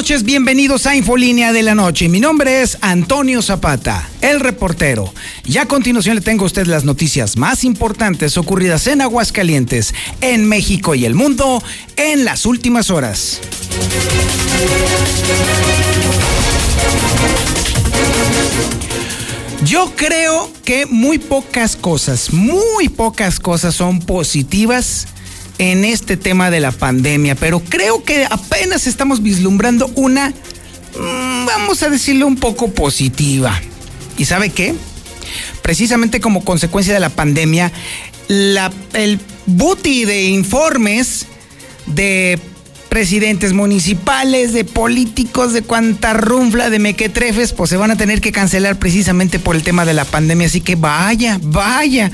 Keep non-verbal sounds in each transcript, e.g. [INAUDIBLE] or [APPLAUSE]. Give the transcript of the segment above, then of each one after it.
Noches, bienvenidos a Infolínea de la Noche. Mi nombre es Antonio Zapata, el reportero. Y a continuación le tengo a usted las noticias más importantes ocurridas en Aguascalientes, en México y el mundo en las últimas horas. Yo creo que muy pocas cosas, muy pocas cosas son positivas en este tema de la pandemia, pero creo que apenas estamos vislumbrando una, mm, vamos a decirlo un poco positiva. ¿Y sabe qué? Precisamente como consecuencia de la pandemia, el booty de informes de presidentes municipales, de políticos, de cuanta runfla, de mequetrefes, pues se van a tener que cancelar precisamente por el tema de la pandemia. Así que vaya, vaya.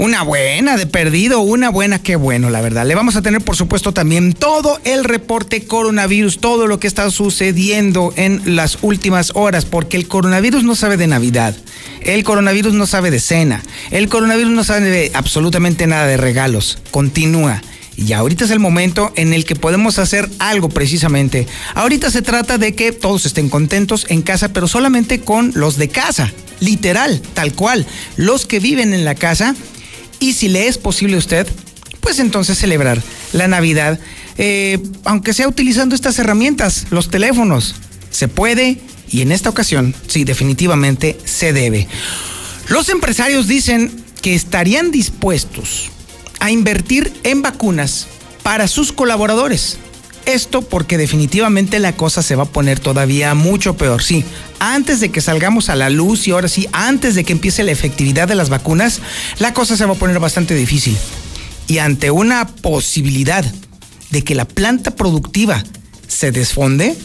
Una buena de perdido, una buena, qué bueno, la verdad. Le vamos a tener, por supuesto, también todo el reporte coronavirus, todo lo que está sucediendo en las últimas horas, porque el coronavirus no sabe de Navidad, el coronavirus no sabe de cena, el coronavirus no sabe de absolutamente nada de regalos. Continúa. Y ahorita es el momento en el que podemos hacer algo precisamente. Ahorita se trata de que todos estén contentos en casa, pero solamente con los de casa, literal, tal cual. Los que viven en la casa y si le es posible a usted, pues entonces celebrar la Navidad, eh, aunque sea utilizando estas herramientas, los teléfonos. Se puede y en esta ocasión, sí, definitivamente se debe. Los empresarios dicen que estarían dispuestos a invertir en vacunas para sus colaboradores. Esto porque definitivamente la cosa se va a poner todavía mucho peor. Sí, antes de que salgamos a la luz y ahora sí, antes de que empiece la efectividad de las vacunas, la cosa se va a poner bastante difícil. Y ante una posibilidad de que la planta productiva se desfonde,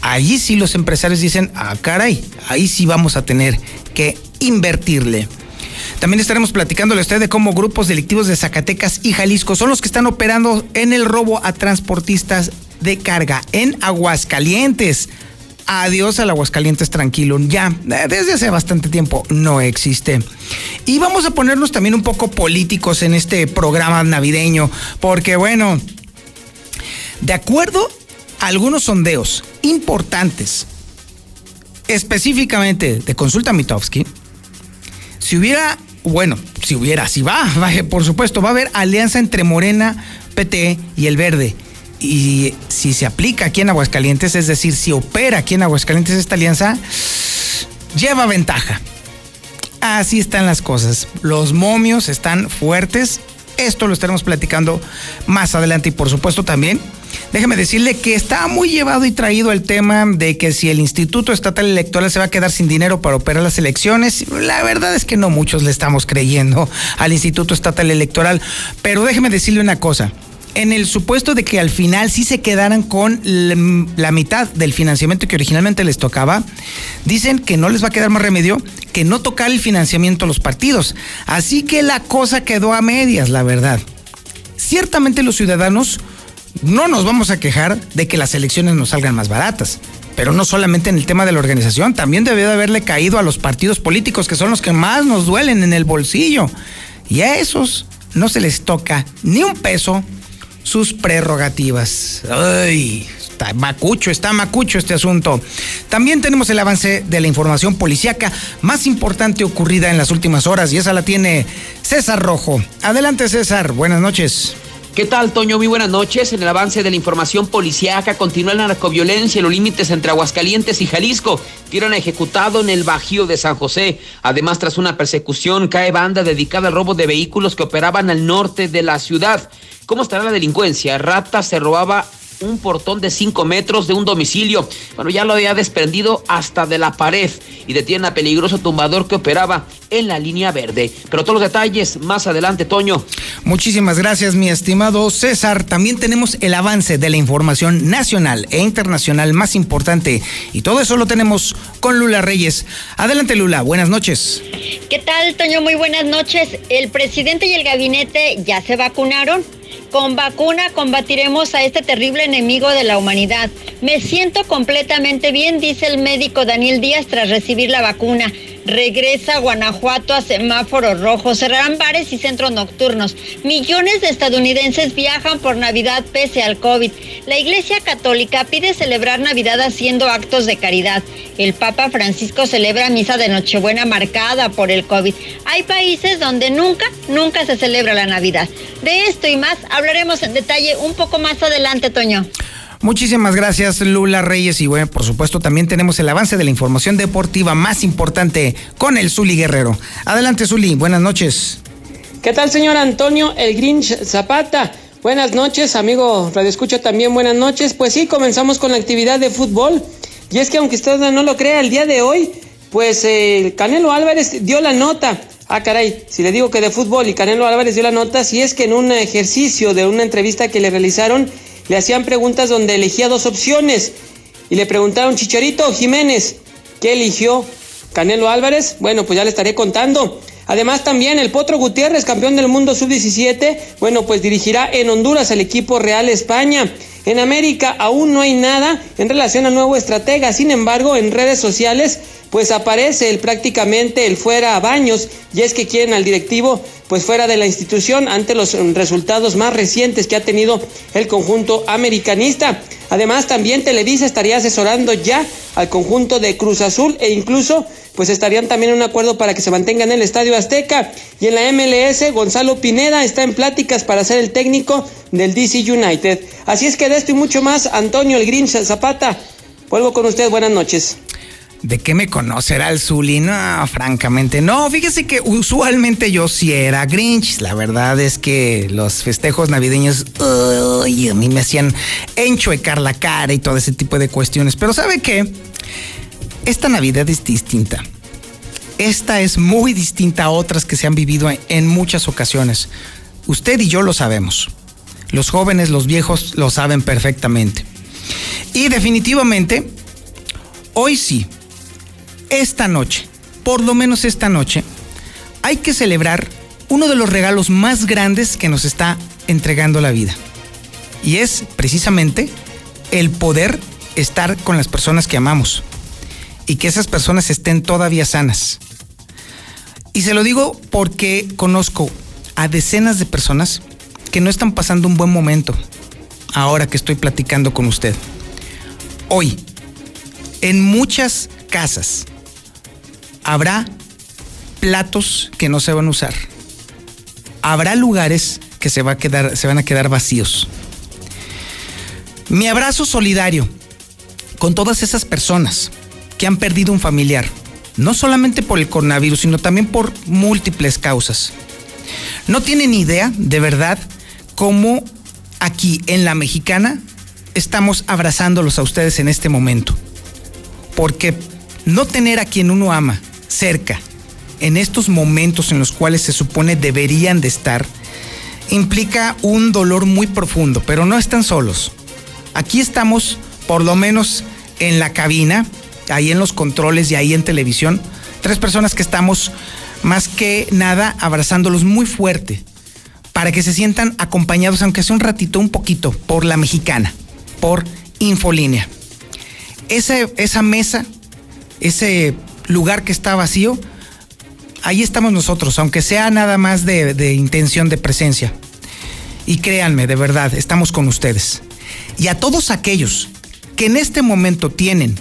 allí sí los empresarios dicen, ah, caray, ahí sí vamos a tener que invertirle. También estaremos platicándole a usted de cómo grupos delictivos de Zacatecas y Jalisco son los que están operando en el robo a transportistas de carga en Aguascalientes. Adiós al Aguascalientes tranquilo. Ya, desde hace bastante tiempo no existe. Y vamos a ponernos también un poco políticos en este programa navideño, porque bueno, de acuerdo a algunos sondeos importantes, específicamente de Consulta Mitowski, si hubiera, bueno, si hubiera, si va, [LAUGHS] por supuesto, va a haber alianza entre Morena, PT y el Verde. Y si se aplica aquí en Aguascalientes, es decir, si opera aquí en Aguascalientes esta alianza, lleva ventaja. Así están las cosas. Los momios están fuertes. Esto lo estaremos platicando más adelante y por supuesto también déjeme decirle que está muy llevado y traído el tema de que si el Instituto Estatal Electoral se va a quedar sin dinero para operar las elecciones. La verdad es que no muchos le estamos creyendo al Instituto Estatal Electoral, pero déjeme decirle una cosa. En el supuesto de que al final sí se quedaran con la mitad del financiamiento que originalmente les tocaba, dicen que no les va a quedar más remedio que no tocar el financiamiento a los partidos. Así que la cosa quedó a medias, la verdad. Ciertamente los ciudadanos no nos vamos a quejar de que las elecciones nos salgan más baratas. Pero no solamente en el tema de la organización, también debió de haberle caído a los partidos políticos que son los que más nos duelen en el bolsillo. Y a esos no se les toca ni un peso sus prerrogativas. Ay, está macucho, está macucho este asunto. También tenemos el avance de la información policíaca más importante ocurrida en las últimas horas y esa la tiene César Rojo. Adelante César, buenas noches. ¿Qué tal, Toño? Muy buenas noches. En el avance de la información policíaca continúa la narcoviolencia en los límites entre Aguascalientes y Jalisco. Tiran ejecutado en el Bajío de San José. Además, tras una persecución, cae banda dedicada al robo de vehículos que operaban al norte de la ciudad. ¿Cómo estará la delincuencia? Rata se robaba un portón de 5 metros de un domicilio. Bueno, ya lo había desprendido hasta de la pared y detiene a peligroso tumbador que operaba en la línea verde. Pero todos los detalles más adelante, Toño. Muchísimas gracias, mi estimado César. También tenemos el avance de la información nacional e internacional más importante y todo eso lo tenemos con Lula Reyes. Adelante, Lula. Buenas noches. ¿Qué tal, Toño? Muy buenas noches. El presidente y el gabinete ya se vacunaron. Con vacuna combatiremos a este terrible enemigo de la humanidad. Me siento completamente bien, dice el médico Daniel Díaz tras recibir la vacuna. Regresa Guanajuato a semáforo rojo. Cerrarán bares y centros nocturnos. Millones de estadounidenses viajan por Navidad pese al COVID. La Iglesia Católica pide celebrar Navidad haciendo actos de caridad. El Papa Francisco celebra misa de Nochebuena marcada por el COVID. Hay países donde nunca, nunca se celebra la Navidad. De esto y más hablaremos en detalle un poco más adelante, Toño. Muchísimas gracias, Lula Reyes. Y bueno, por supuesto, también tenemos el avance de la información deportiva más importante con el Zuli Guerrero. Adelante, Zuli. Buenas noches. ¿Qué tal, señor Antonio El Grinch Zapata? Buenas noches, amigo Radio Escucha también. Buenas noches. Pues sí, comenzamos con la actividad de fútbol. Y es que, aunque usted no lo crea, el día de hoy, pues eh, Canelo Álvarez dio la nota. Ah, caray, si le digo que de fútbol y Canelo Álvarez dio la nota, si es que en un ejercicio de una entrevista que le realizaron, le hacían preguntas donde elegía dos opciones y le preguntaron Chicharito Jiménez, ¿qué eligió? Canelo Álvarez, bueno, pues ya le estaré contando. Además también el Potro Gutiérrez, campeón del mundo sub-17, bueno, pues dirigirá en Honduras al equipo Real España. En América aún no hay nada en relación al nuevo estratega, sin embargo en redes sociales pues aparece el prácticamente el fuera a baños y es que quieren al directivo pues fuera de la institución ante los resultados más recientes que ha tenido el conjunto americanista. Además también Televisa estaría asesorando ya al conjunto de Cruz Azul e incluso pues estarían también en un acuerdo para que se mantenga en el Estadio Azteca. Y en la MLS, Gonzalo Pineda está en pláticas para ser el técnico del DC United. Así es que de esto y mucho más, Antonio El Grinch Zapata. Vuelvo con usted, buenas noches. ¿De qué me conocerá el Zuli? No, francamente, no. Fíjese que usualmente yo sí era Grinch. La verdad es que los festejos navideños, a mí me hacían enchuecar la cara y todo ese tipo de cuestiones. Pero ¿sabe qué? Esta Navidad es distinta. Esta es muy distinta a otras que se han vivido en muchas ocasiones. Usted y yo lo sabemos. Los jóvenes, los viejos lo saben perfectamente. Y definitivamente, hoy sí, esta noche, por lo menos esta noche, hay que celebrar uno de los regalos más grandes que nos está entregando la vida. Y es precisamente el poder estar con las personas que amamos y que esas personas estén todavía sanas. Y se lo digo porque conozco a decenas de personas que no están pasando un buen momento ahora que estoy platicando con usted. Hoy, en muchas casas, habrá platos que no se van a usar. Habrá lugares que se, va a quedar, se van a quedar vacíos. Mi abrazo solidario con todas esas personas que han perdido un familiar, no solamente por el coronavirus, sino también por múltiples causas. No tienen idea, de verdad, cómo aquí en la mexicana estamos abrazándolos a ustedes en este momento. Porque no tener a quien uno ama cerca, en estos momentos en los cuales se supone deberían de estar, implica un dolor muy profundo, pero no están solos. Aquí estamos, por lo menos en la cabina, ahí en los controles y ahí en televisión, tres personas que estamos más que nada abrazándolos muy fuerte para que se sientan acompañados, aunque sea un ratito, un poquito, por la mexicana, por Infolínea. esa mesa, ese lugar que está vacío, ahí estamos nosotros, aunque sea nada más de, intención de presencia. Y créanme, de verdad, estamos con ustedes. Y a todos aquellos que en este momento tienen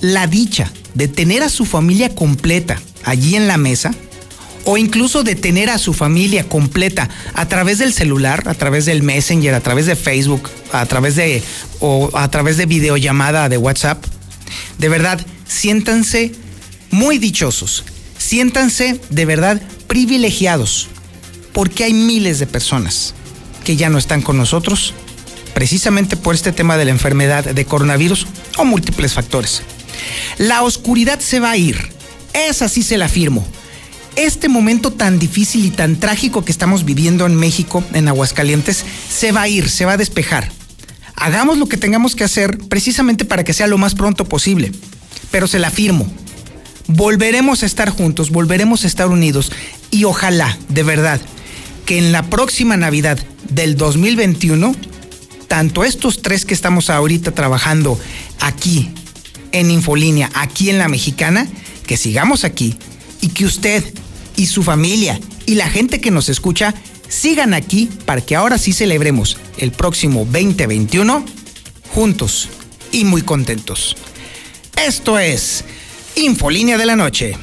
la dicha de tener a su familia completa allí en la mesa, o incluso de tener a su familia completa a través del celular, a través del Messenger, a través de Facebook, a través de o a través de videollamada de WhatsApp. De verdad, siéntanse muy dichosos. Siéntanse de verdad privilegiados, porque hay miles de personas que ya no están con nosotros, precisamente por este tema de la enfermedad de coronavirus o múltiples factores. La oscuridad se va a ir, esa sí se la afirmo. Este momento tan difícil y tan trágico que estamos viviendo en México, en Aguascalientes, se va a ir, se va a despejar. Hagamos lo que tengamos que hacer precisamente para que sea lo más pronto posible. Pero se la afirmo, volveremos a estar juntos, volveremos a estar unidos y ojalá, de verdad, que en la próxima Navidad del 2021, tanto estos tres que estamos ahorita trabajando aquí en Infolínea, aquí en la Mexicana, que sigamos aquí, y que usted y su familia y la gente que nos escucha sigan aquí para que ahora sí celebremos el próximo 2021 juntos y muy contentos. Esto es Infolínea de la Noche.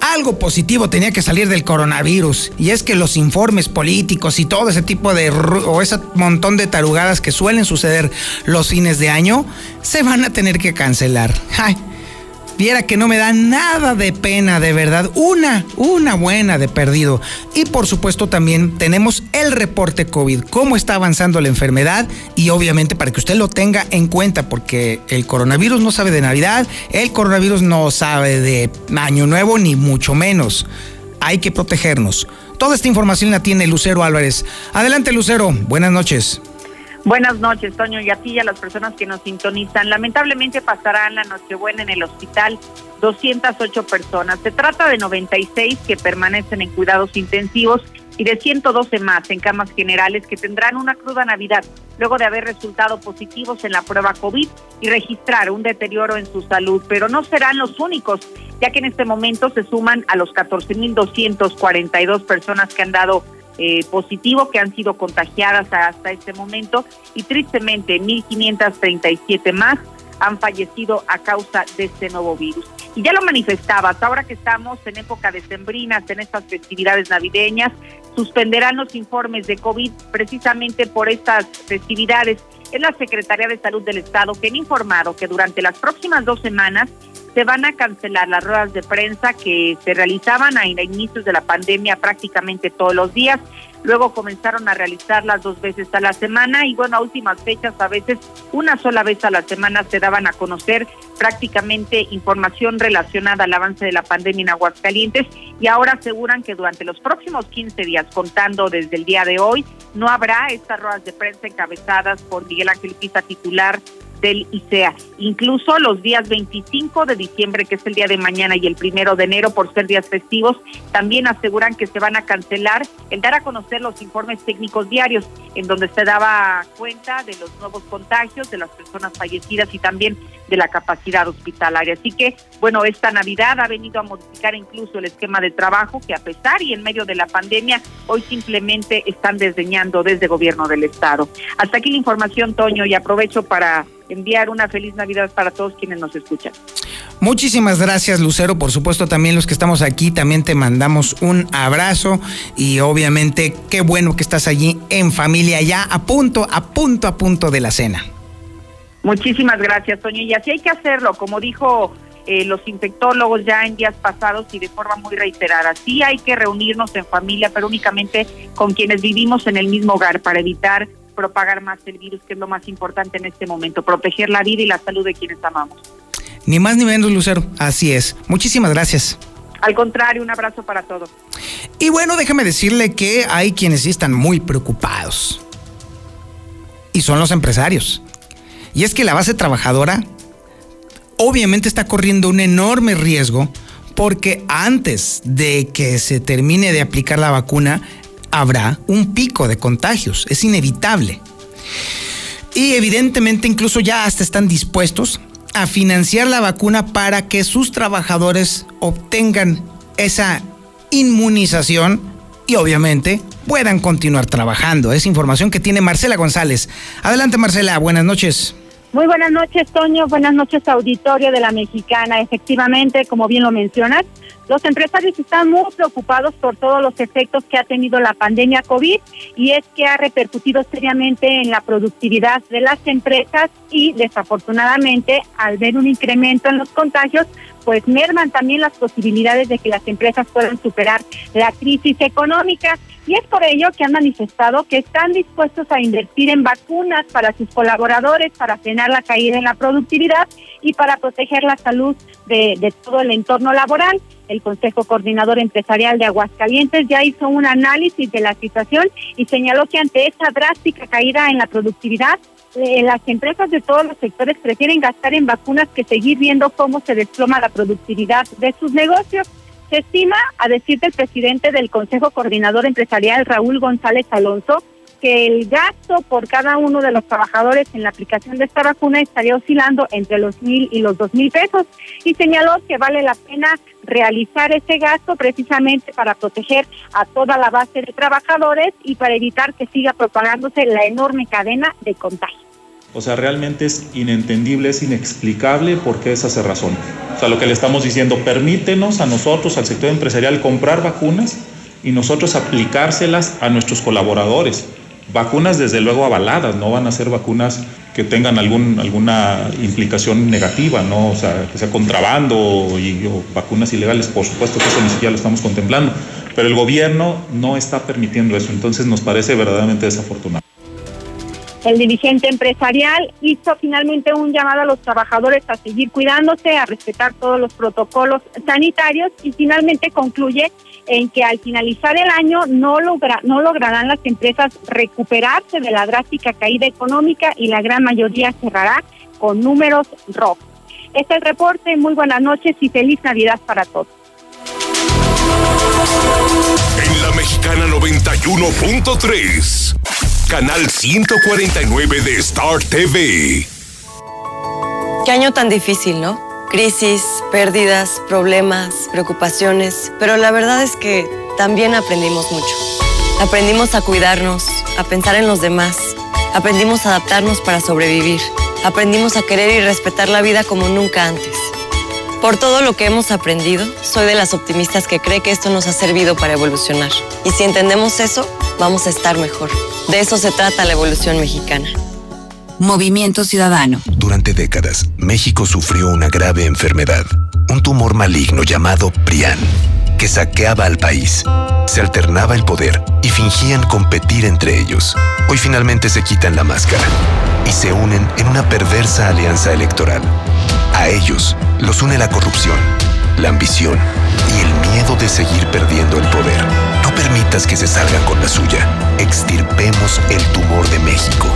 algo positivo tenía que salir del coronavirus y es que los informes políticos y todo ese tipo de o ese montón de tarugadas que suelen suceder los fines de año se van a tener que cancelar. [LAUGHS] Ay, Viera que no me da nada de pena, de verdad. Una, una buena de perdido. Y por supuesto también tenemos el reporte COVID, cómo está avanzando la enfermedad y obviamente para que usted lo tenga en cuenta, porque el coronavirus no sabe de Navidad, el coronavirus no sabe de Año Nuevo, ni mucho menos. Hay que protegernos. Toda esta información la tiene Lucero Álvarez. Adelante Lucero, buenas noches. Buenas noches, Toño, y a ti y a las personas que nos sintonizan. Lamentablemente pasarán la Nochebuena en el hospital 208 personas. Se trata de 96 que permanecen en cuidados intensivos y de 112 más en camas generales que tendrán una cruda Navidad luego de haber resultado positivos en la prueba COVID y registrar un deterioro en su salud. Pero no serán los únicos, ya que en este momento se suman a los 14.242 personas que han dado eh, positivo que han sido contagiadas hasta este momento y tristemente 1.537 más han fallecido a causa de este nuevo virus. Y ya lo manifestabas, ahora que estamos en época de sembrinas, en estas festividades navideñas, suspenderán los informes de COVID precisamente por estas festividades. Es la Secretaría de Salud del Estado que han informado que durante las próximas dos semanas se van a cancelar las ruedas de prensa que se realizaban a inicios de la pandemia prácticamente todos los días. Luego comenzaron a realizarlas dos veces a la semana y bueno, a últimas fechas a veces una sola vez a la semana se daban a conocer prácticamente información relacionada al avance de la pandemia en Aguascalientes y ahora aseguran que durante los próximos 15 días, contando desde el día de hoy, no habrá estas ruedas de prensa encabezadas por Miguel Ángel Pisa, titular del ICEA. Incluso los días 25 de diciembre, que es el día de mañana, y el primero de enero, por ser días festivos, también aseguran que se van a cancelar el dar a conocer los informes técnicos diarios, en donde se daba cuenta de los nuevos contagios, de las personas fallecidas y también de la capacidad hospitalaria. Así que, bueno, esta Navidad ha venido a modificar incluso el esquema de trabajo que a pesar y en medio de la pandemia, hoy simplemente están desdeñando desde gobierno del Estado. Hasta aquí la información, Toño, y aprovecho para enviar una feliz Navidad para todos quienes nos escuchan. Muchísimas gracias, Lucero. Por supuesto, también los que estamos aquí, también te mandamos un abrazo y obviamente qué bueno que estás allí en familia ya a punto, a punto, a punto de la cena. Muchísimas gracias, Toño. Y así hay que hacerlo, como dijo eh, los infectólogos ya en días pasados y de forma muy reiterada. Sí hay que reunirnos en familia, pero únicamente con quienes vivimos en el mismo hogar para evitar propagar más el virus, que es lo más importante en este momento, proteger la vida y la salud de quienes amamos. Ni más ni menos, Lucero. Así es. Muchísimas gracias. Al contrario, un abrazo para todos. Y bueno, déjame decirle que hay quienes sí están muy preocupados. Y son los empresarios. Y es que la base trabajadora obviamente está corriendo un enorme riesgo porque antes de que se termine de aplicar la vacuna habrá un pico de contagios, es inevitable. Y evidentemente incluso ya hasta están dispuestos a financiar la vacuna para que sus trabajadores obtengan esa inmunización y obviamente puedan continuar trabajando. Es información que tiene Marcela González. Adelante Marcela, buenas noches. Muy buenas noches, Toño. Buenas noches, auditorio de la Mexicana. Efectivamente, como bien lo mencionas, los empresarios están muy preocupados por todos los efectos que ha tenido la pandemia COVID y es que ha repercutido seriamente en la productividad de las empresas y desafortunadamente al ver un incremento en los contagios, pues merman también las posibilidades de que las empresas puedan superar la crisis económica. Y es por ello que han manifestado que están dispuestos a invertir en vacunas para sus colaboradores, para frenar la caída en la productividad y para proteger la salud de, todo el entorno laboral. El Consejo Coordinador Empresarial de Aguascalientes ya hizo un análisis de la situación y señaló que ante esta drástica caída en la productividad, eh, las empresas de todos los sectores prefieren gastar en vacunas que seguir viendo cómo se desploma la productividad de sus negocios. Se estima, a decir del presidente del Consejo Coordinador Empresarial, Raúl González Alonso, que el gasto por cada uno de los trabajadores en la aplicación de esta vacuna estaría oscilando entre los mil y los dos mil pesos y señaló que vale la pena realizar ese gasto precisamente para proteger a toda la base de trabajadores y para evitar que siga propagándose la enorme cadena de contagio. O sea, realmente es inentendible, es inexplicable por qué esa razón. O sea, lo que le estamos diciendo, permítenos a nosotros, al sector empresarial, comprar vacunas y nosotros aplicárselas a nuestros colaboradores. Vacunas desde luego avaladas, no van a ser vacunas que tengan alguna implicación negativa, ¿no? O sea, que sea contrabando y, o vacunas ilegales, por supuesto que eso ni siquiera lo estamos contemplando. Pero el gobierno no está permitiendo eso, entonces nos parece verdaderamente desafortunado. El dirigente empresarial hizo finalmente un llamado a los trabajadores a seguir cuidándose, a respetar todos los protocolos sanitarios y finalmente concluye en que al finalizar el año no, logra, no lograrán las empresas recuperarse de la drástica caída económica y la gran mayoría cerrará con números rojos. Este es el reporte, muy buenas noches y feliz Navidad para todos. En la Mexicana 91.3, canal 149 de Star TV. Qué año tan difícil, ¿no? Crisis, pérdidas, problemas, preocupaciones, pero la verdad es que también aprendimos mucho. Aprendimos a cuidarnos, a pensar en los demás, aprendimos a adaptarnos para sobrevivir, aprendimos a querer y respetar la vida como nunca antes. Por todo lo que hemos aprendido, soy de las optimistas que cree que esto nos ha servido para evolucionar. Y si entendemos eso, vamos a estar mejor. De eso se trata la evolución mexicana. Movimiento Ciudadano. Durante décadas, México sufrió una grave enfermedad, un tumor maligno llamado PRIAN, que saqueaba al país. Se alternaba el poder y fingían competir entre ellos. Hoy finalmente se quitan la máscara y se unen en una perversa alianza electoral. A ellos los une la corrupción, la ambición y el miedo de seguir perdiendo el poder. No permitas que se salgan con la suya. Extirpemos el tumor de México.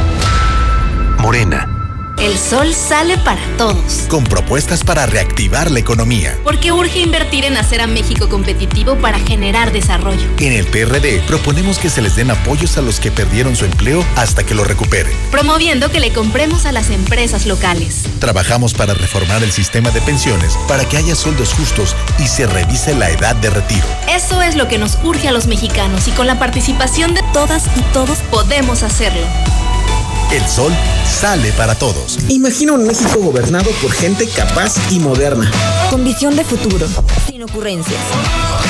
Morena. El sol sale para todos. Con propuestas para reactivar la economía. Porque urge invertir en hacer a México competitivo para generar desarrollo. En el PRD proponemos que se les den apoyos a los que perdieron su empleo hasta que lo recuperen. Promoviendo que le compremos a las empresas locales. Trabajamos para reformar el sistema de pensiones para que haya sueldos justos y se revise la edad de retiro. Eso es lo que nos urge a los mexicanos y con la participación de todas y todos podemos hacerlo. El sol sale para todos. Imagina un México gobernado por gente capaz y moderna. Con visión de futuro, sin ocurrencias.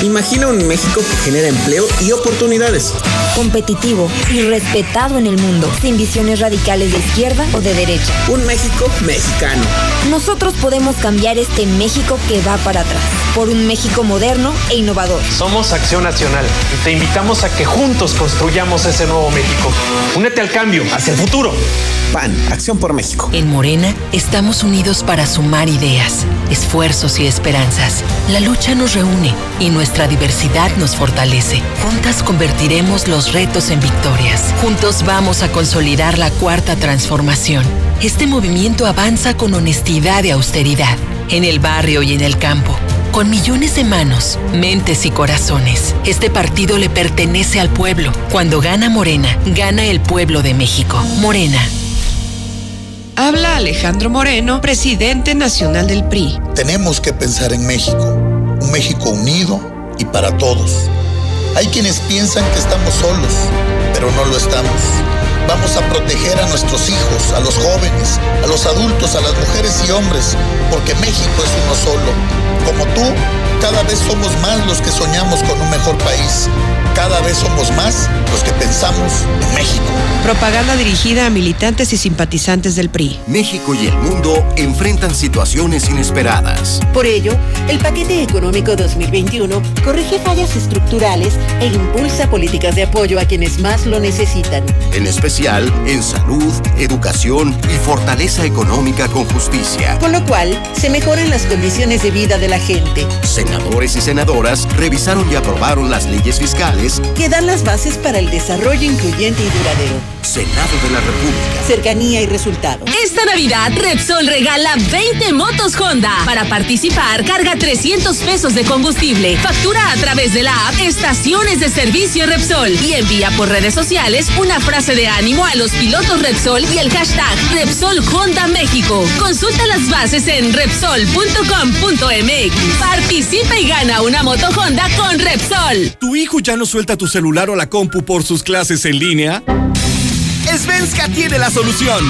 Imagina un México que genera empleo y oportunidades. Competitivo y respetado en el mundo, sin visiones radicales de izquierda o de derecha. Un México mexicano. Nosotros podemos cambiar este México que va para atrás, por un México moderno e innovador. Somos Acción Nacional y te invitamos a que juntos construyamos ese nuevo México. Únete al cambio, hacia el futuro. PAN, Acción por México. En Morena estamos unidos para sumar ideas, esfuerzos y esperanzas. La lucha nos reúne y nuestra diversidad nos fortalece. Juntas convertiremos los retos en victorias. Juntos vamos a consolidar la cuarta transformación. Este movimiento avanza con honestidad y austeridad, en el barrio y en el campo con millones de manos, mentes y corazones. Este partido le pertenece al pueblo. Cuando gana Morena, gana el pueblo de México. Morena. Habla Alejandro Moreno, presidente nacional del PRI. Tenemos que pensar en México, un México unido y para todos. Hay quienes piensan que estamos solos, pero no lo estamos. Vamos a proteger a nuestros hijos, a los jóvenes, a los adultos, a las mujeres y hombres, porque México es uno solo. Como tú, cada vez somos más los que soñamos con un mejor país. Cada vez somos más los que pensamos en México. Propaganda dirigida a militantes y simpatizantes del PRI. México y el mundo enfrentan situaciones inesperadas. Por ello, el paquete económico 2021 corrige fallas estructurales e impulsa políticas de apoyo a quienes más lo necesitan. En especial en salud, educación y fortaleza económica con justicia. Con lo cual, se mejoran las condiciones de vida de la gente. Se senadores y senadoras revisaron y aprobaron las leyes fiscales que dan las bases para el desarrollo incluyente y duradero. Senado de la República. Cercanía y resultado. Esta Navidad, Repsol regala 20 motos Honda. Para participar, carga 300 pesos de combustible. Factura a través de la app Estaciones de Servicio Repsol y envía por redes sociales una frase de ánimo a los pilotos Repsol y el hashtag Repsol Honda México. Consulta las bases en Repsol.com.mx. Participa y gana una moto Honda con Repsol. ¿Tu hijo ya no suelta tu celular o la compu por sus clases en línea? Svenska tiene la solución.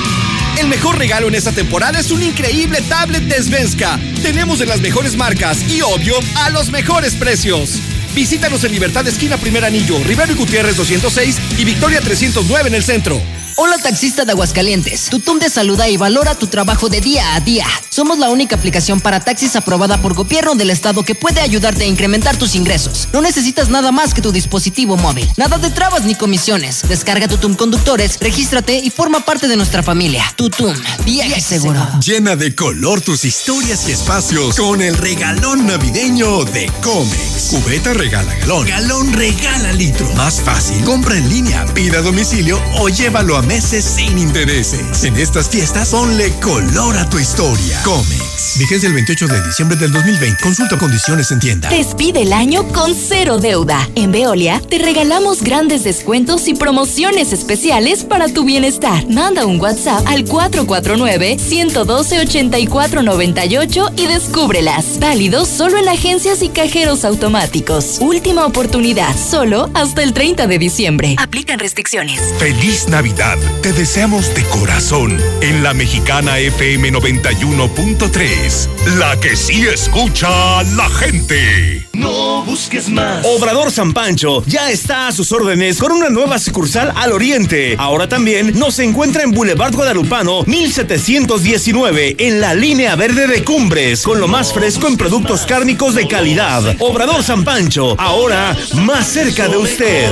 El mejor regalo en esta temporada es un increíble tablet de Svenska. Tenemos de las mejores marcas y, obvio, a los mejores precios. Visítanos en Libertad Esquina Primer Anillo, Rivero y Gutiérrez 206 y Victoria 309 en el centro. Hola taxista de Aguascalientes. Tutum te saluda y valora tu trabajo de día a día. Somos la única aplicación para taxis aprobada por gobierno del estado que puede ayudarte a incrementar tus ingresos. No necesitas nada más que tu dispositivo móvil. Nada de trabas ni comisiones. Descarga Tutum Conductores, regístrate y forma parte de nuestra familia. Tutum, viaje seguro. Llena de color tus historias y espacios con el regalón navideño de Comex. Cubeta regala galón. Galón regala litro. Más fácil. Compra en línea, pida a domicilio o llévalo a meses sin intereses. En estas fiestas, ponle color a tu historia. Comex. Vigencia el 28 de diciembre del 2020. Consulta condiciones en tienda. Despide el año con cero deuda. En Veolia te regalamos grandes descuentos y promociones especiales para tu bienestar. Manda un WhatsApp al 449-112-8498 y descúbrelas. Válido solo en agencias y cajeros automáticos. Última oportunidad, solo hasta el 30 de diciembre. Aplican restricciones. Feliz Navidad. Te deseamos de corazón en la mexicana FM 91.3, la que sí escucha a la gente. No busques más. Obrador San Pancho ya está a sus órdenes con una nueva sucursal al oriente. Ahora también nos encuentra en Boulevard Guadalupano 1719 en la línea verde de Cumbres con lo más fresco en productos cárnicos de calidad. Obrador San Pancho, ahora más cerca de usted.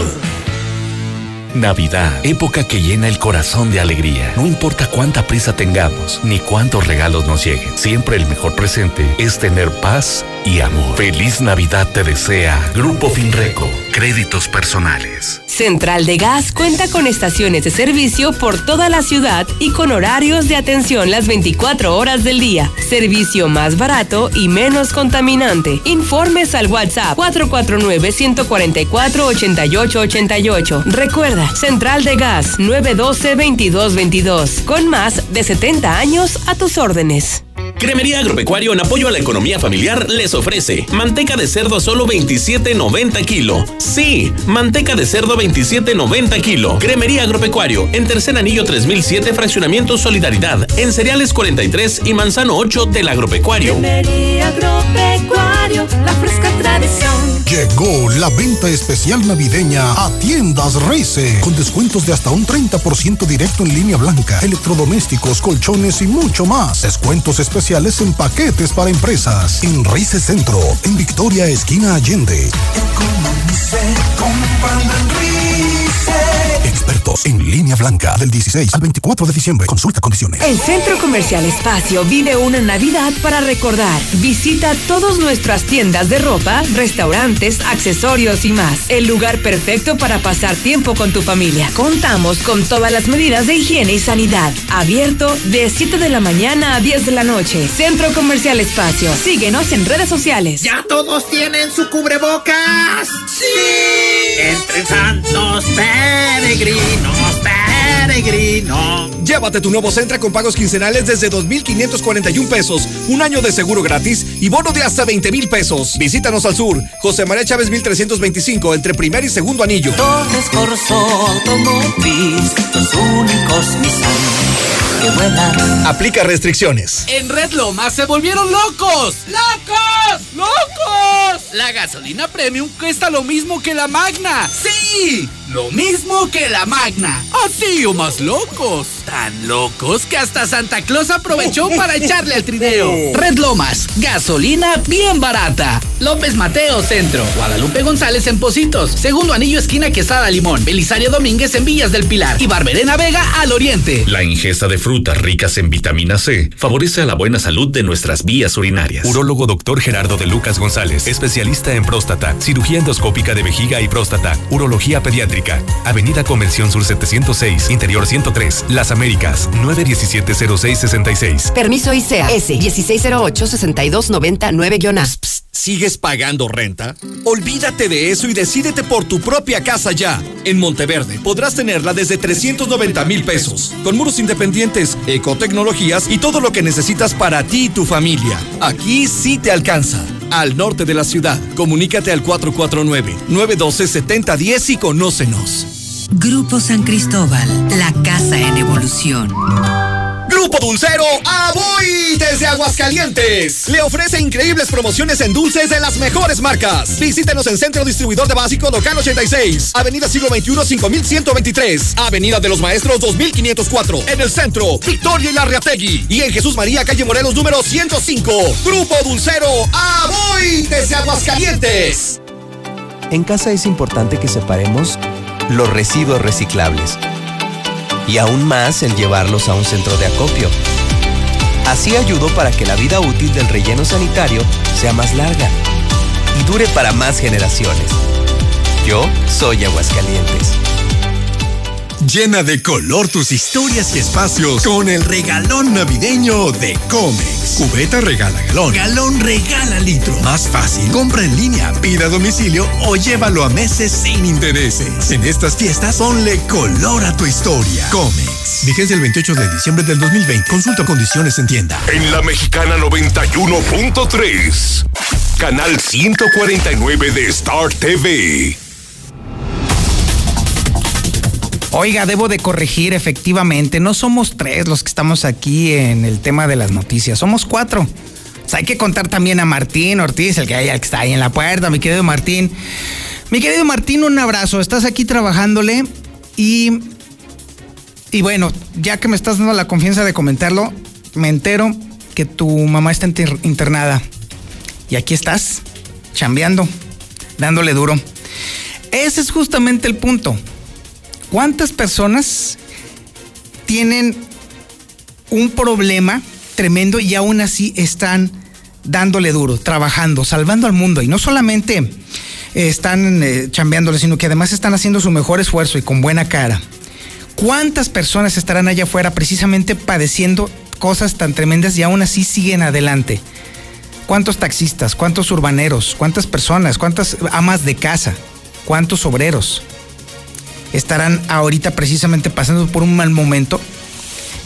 Navidad, época que llena el corazón de alegría. No importa cuánta prisa tengamos, ni cuántos regalos nos lleguen, siempre el mejor presente es tener paz y amor. Feliz Navidad te desea Grupo Finreco, créditos personales. Central de Gas cuenta con estaciones de servicio por toda la ciudad y con horarios de atención las 24 horas del día. Servicio más barato y menos contaminante. Informes al WhatsApp 449-144-8888. Recuerda, Central de Gas 912-2222. Con más de 70 años a tus órdenes. Cremería Agropecuario en apoyo a la economía familiar les ofrece manteca de cerdo solo 27.90 kilo. Sí, manteca de cerdo 27.90 kilo. Cremería Agropecuario en Tercer Anillo 3007 Fraccionamiento Solidaridad en Cereales 43 y Manzano 8 del Agropecuario. Cremería Agropecuario, la fresca tradición. Llegó la venta especial navideña a Tiendas Reise, con descuentos de hasta un 30% directo en línea blanca, electrodomésticos, colchones y mucho más. Descuentos especiales en paquetes para empresas. En Rice Centro, en Victoria, esquina Allende. Expertos en línea blanca del 16 al 24 de diciembre. Consulta condiciones. El Centro Comercial Espacio vive una Navidad para recordar. Visita todas nuestras tiendas de ropa, restaurantes, accesorios y más. El lugar perfecto para pasar tiempo con tu familia. Contamos con todas las medidas de higiene y sanidad. Abierto de 7 de la mañana a 10 de la noche. Centro Comercial Espacio. Síguenos en redes sociales. ¿Ya todos tienen su cubrebocas? ¡Sí! Entre santos peregrinos, peregrinos. Llévate tu nuevo Centra con pagos quincenales desde 2,541 pesos, un año de seguro gratis y bono de hasta 20 mil pesos. Visítanos al sur, José María Chávez 1325, entre primer y segundo anillo. Torres Corso Automotriz, los únicos Nissan que vuelan. Aplica restricciones. En Red Lomas se volvieron locos. ¡Locos! ¡Locos! La gasolina premium cuesta lo mismo que la magna. ¡Sí! Lo mismo que la magna. Así o más locos. Tan locos que hasta Santa Claus aprovechó [LAUGHS] para echarle al trineo. Red Lomas, gasolina bien barata. López Mateo Centro, Guadalupe González en Positos, Segundo Anillo Esquina Quesada Limón, Belisario Domínguez en Villas del Pilar y Barberena Vega al Oriente. La ingesta de frutas ricas en vitamina C favorece a la buena salud de nuestras vías urinarias. Urólogo Dr. Gerardo de Lucas González, especialista en próstata, cirugía endoscópica de vejiga y próstata, urología pediátrica. Avenida Convención Sur 706, Interior 103, Las Américas, 917-0666. Permiso ICEA S 1608 6299 a ¿Sigues pagando renta? Olvídate de eso y decídete por tu propia casa ya. En Monteverde podrás tenerla desde 390 mil pesos, con muros independientes, ecotecnologías y todo lo que necesitas para ti y tu familia. Aquí sí te alcanza. Al norte de la ciudad, comunícate al 449-912-7010 y conócenos. Grupo San Cristóbal, la casa en evolución. Grupo Dulcero Aboy desde Aguascalientes. Le ofrece increíbles promociones en dulces de las mejores marcas. Visítenos en Centro Distribuidor de Básico Local 86, Avenida Siglo XXI 5123, Avenida de los Maestros 2504, en el centro, Victoria y Larriategui. Y en Jesús María, calle Morelos número 105. Grupo Dulcero Aboy desde Aguascalientes. En casa es importante que separemos los residuos reciclables y aún más el llevarlos a un centro de acopio. Así ayudo para que la vida útil del relleno sanitario sea más larga y dure para más generaciones. Yo soy Aguascalientes. Llena de color tus historias y espacios con el regalón navideño de Comex. Cubeta regala galón. Galón regala litro. Más fácil. Compra en línea, pida a domicilio o llévalo a meses sin intereses. En estas fiestas, ponle color a tu historia. Comex. Vigencia el 28 de diciembre del 2020. Consulta condiciones en tienda. En la mexicana 91.3. Canal 149 de Star TV. Oiga, debo de corregir efectivamente, no somos tres los que estamos aquí en el tema de las noticias, somos cuatro. O sea, hay que contar también a Martín Ortiz, el que, el que está ahí en la puerta, mi querido Martín. Mi querido Martín, un abrazo, estás aquí trabajándole y, y bueno, ya que me estás dando la confianza de comentarlo, me entero que tu mamá está internada y aquí estás, chambeando, dándole duro. Ese es justamente el punto. ¿Cuántas personas tienen un problema tremendo y aún así están dándole duro, trabajando, salvando al mundo? Y no solamente están eh, chambeándole, sino que además están haciendo su mejor esfuerzo y con buena cara. ¿Cuántas personas estarán allá afuera precisamente padeciendo cosas tan tremendas y aún así siguen adelante? ¿Cuántos taxistas? ¿Cuántos urbaneros? ¿Cuántas personas? ¿Cuántas amas de casa? ¿Cuántos obreros? Estarán ahorita precisamente pasando por un mal momento.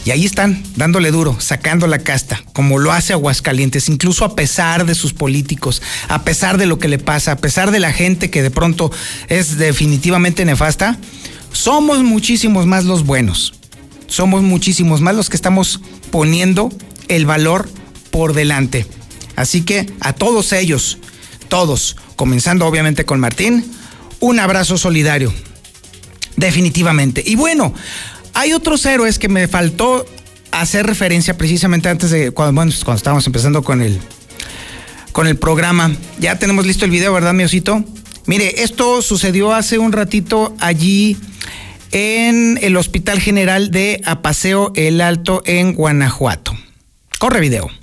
Y ahí están, dándole duro, sacando la casta, como lo hace Aguascalientes, incluso a pesar de sus políticos, a pesar de lo que le pasa, a pesar de la gente que de pronto es definitivamente nefasta, somos muchísimos más los buenos. Somos muchísimos más los que estamos poniendo el valor por delante. Así que a todos ellos, todos, comenzando obviamente con Martín, un abrazo solidario Definitivamente. Y bueno, hay otros héroes que me faltó hacer referencia precisamente antes de cuando, bueno, cuando estábamos empezando con el, con el programa. Ya tenemos listo el video, ¿verdad, mi osito? Mire, esto sucedió hace un ratito allí en el Hospital General de Apaseo El Alto en Guanajuato. Corre video.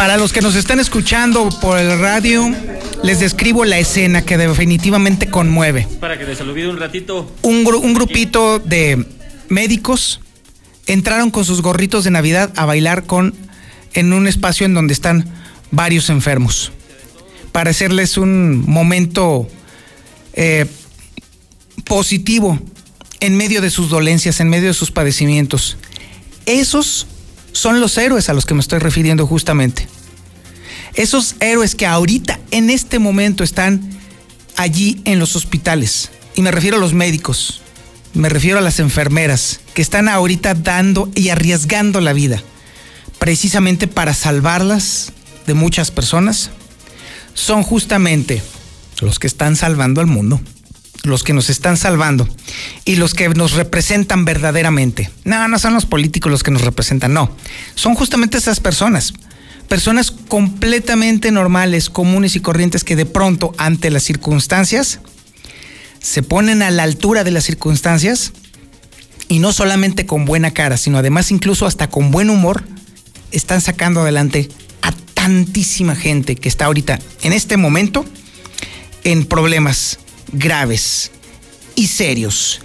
Para los que nos están escuchando por el radio, les describo la escena que definitivamente conmueve. Para que les olvide un ratito. Un, un grupito de médicos entraron con sus gorritos de Navidad a bailar con en un espacio en donde están varios enfermos. Para hacerles un momento eh, positivo en medio de sus dolencias, en medio de sus padecimientos. Esos son los héroes a los que me estoy refiriendo justamente. Esos héroes que ahorita, en este momento, están allí en los hospitales. Y me refiero a los médicos, me refiero a las enfermeras, que están ahorita dando y arriesgando la vida, precisamente para salvarlas de muchas personas, son justamente los que están salvando al mundo, los que nos están salvando y los que nos representan verdaderamente. No, no son los políticos los que nos representan, no. Son justamente esas personas. Personas completamente normales, comunes y corrientes que de pronto ante las circunstancias se ponen a la altura de las circunstancias y no solamente con buena cara, sino además incluso hasta con buen humor, están sacando adelante a tantísima gente que está ahorita en este momento en problemas graves y serios.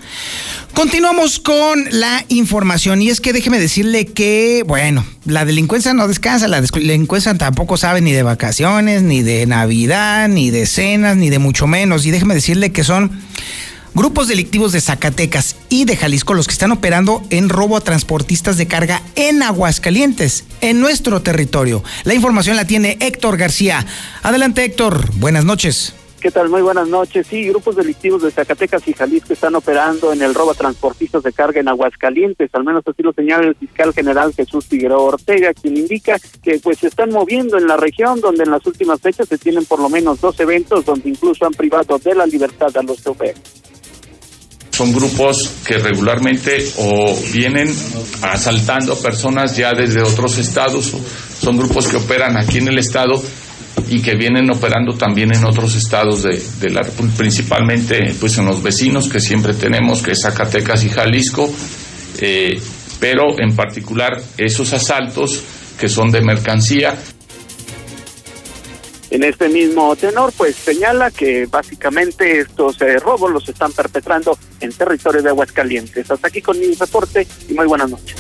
Continuamos con la información y es que déjeme decirle que, bueno, la delincuencia no descansa, la delincuencia tampoco sabe ni de vacaciones, ni de Navidad, ni de cenas, ni de mucho menos. Y déjeme decirle que son grupos delictivos de Zacatecas y de Jalisco los que están operando en robo a transportistas de carga en Aguascalientes, en nuestro territorio. La información la tiene Héctor García. Adelante Héctor, buenas noches. ¿Qué tal? Muy buenas noches. Sí, grupos delictivos de Zacatecas y Jalisco están operando en el robo a transportistas de carga en Aguascalientes, al menos así lo señala el fiscal general Jesús Figueroa Ortega, quien indica que pues se están moviendo en la región donde en las últimas fechas se tienen por lo menos dos eventos donde incluso han privado de la libertad a los choferes son grupos que regularmente o vienen asaltando personas ya desde otros estados, son grupos que operan aquí en el estado y que vienen operando también en otros estados de, de la principalmente pues en los vecinos que siempre tenemos, que es Zacatecas y Jalisco, eh, pero en particular esos asaltos que son de mercancía. En este mismo tenor, pues señala que básicamente estos eh, robos los están perpetrando en territorio de Aguascalientes. Hasta aquí con mi reporte y muy buenas noches.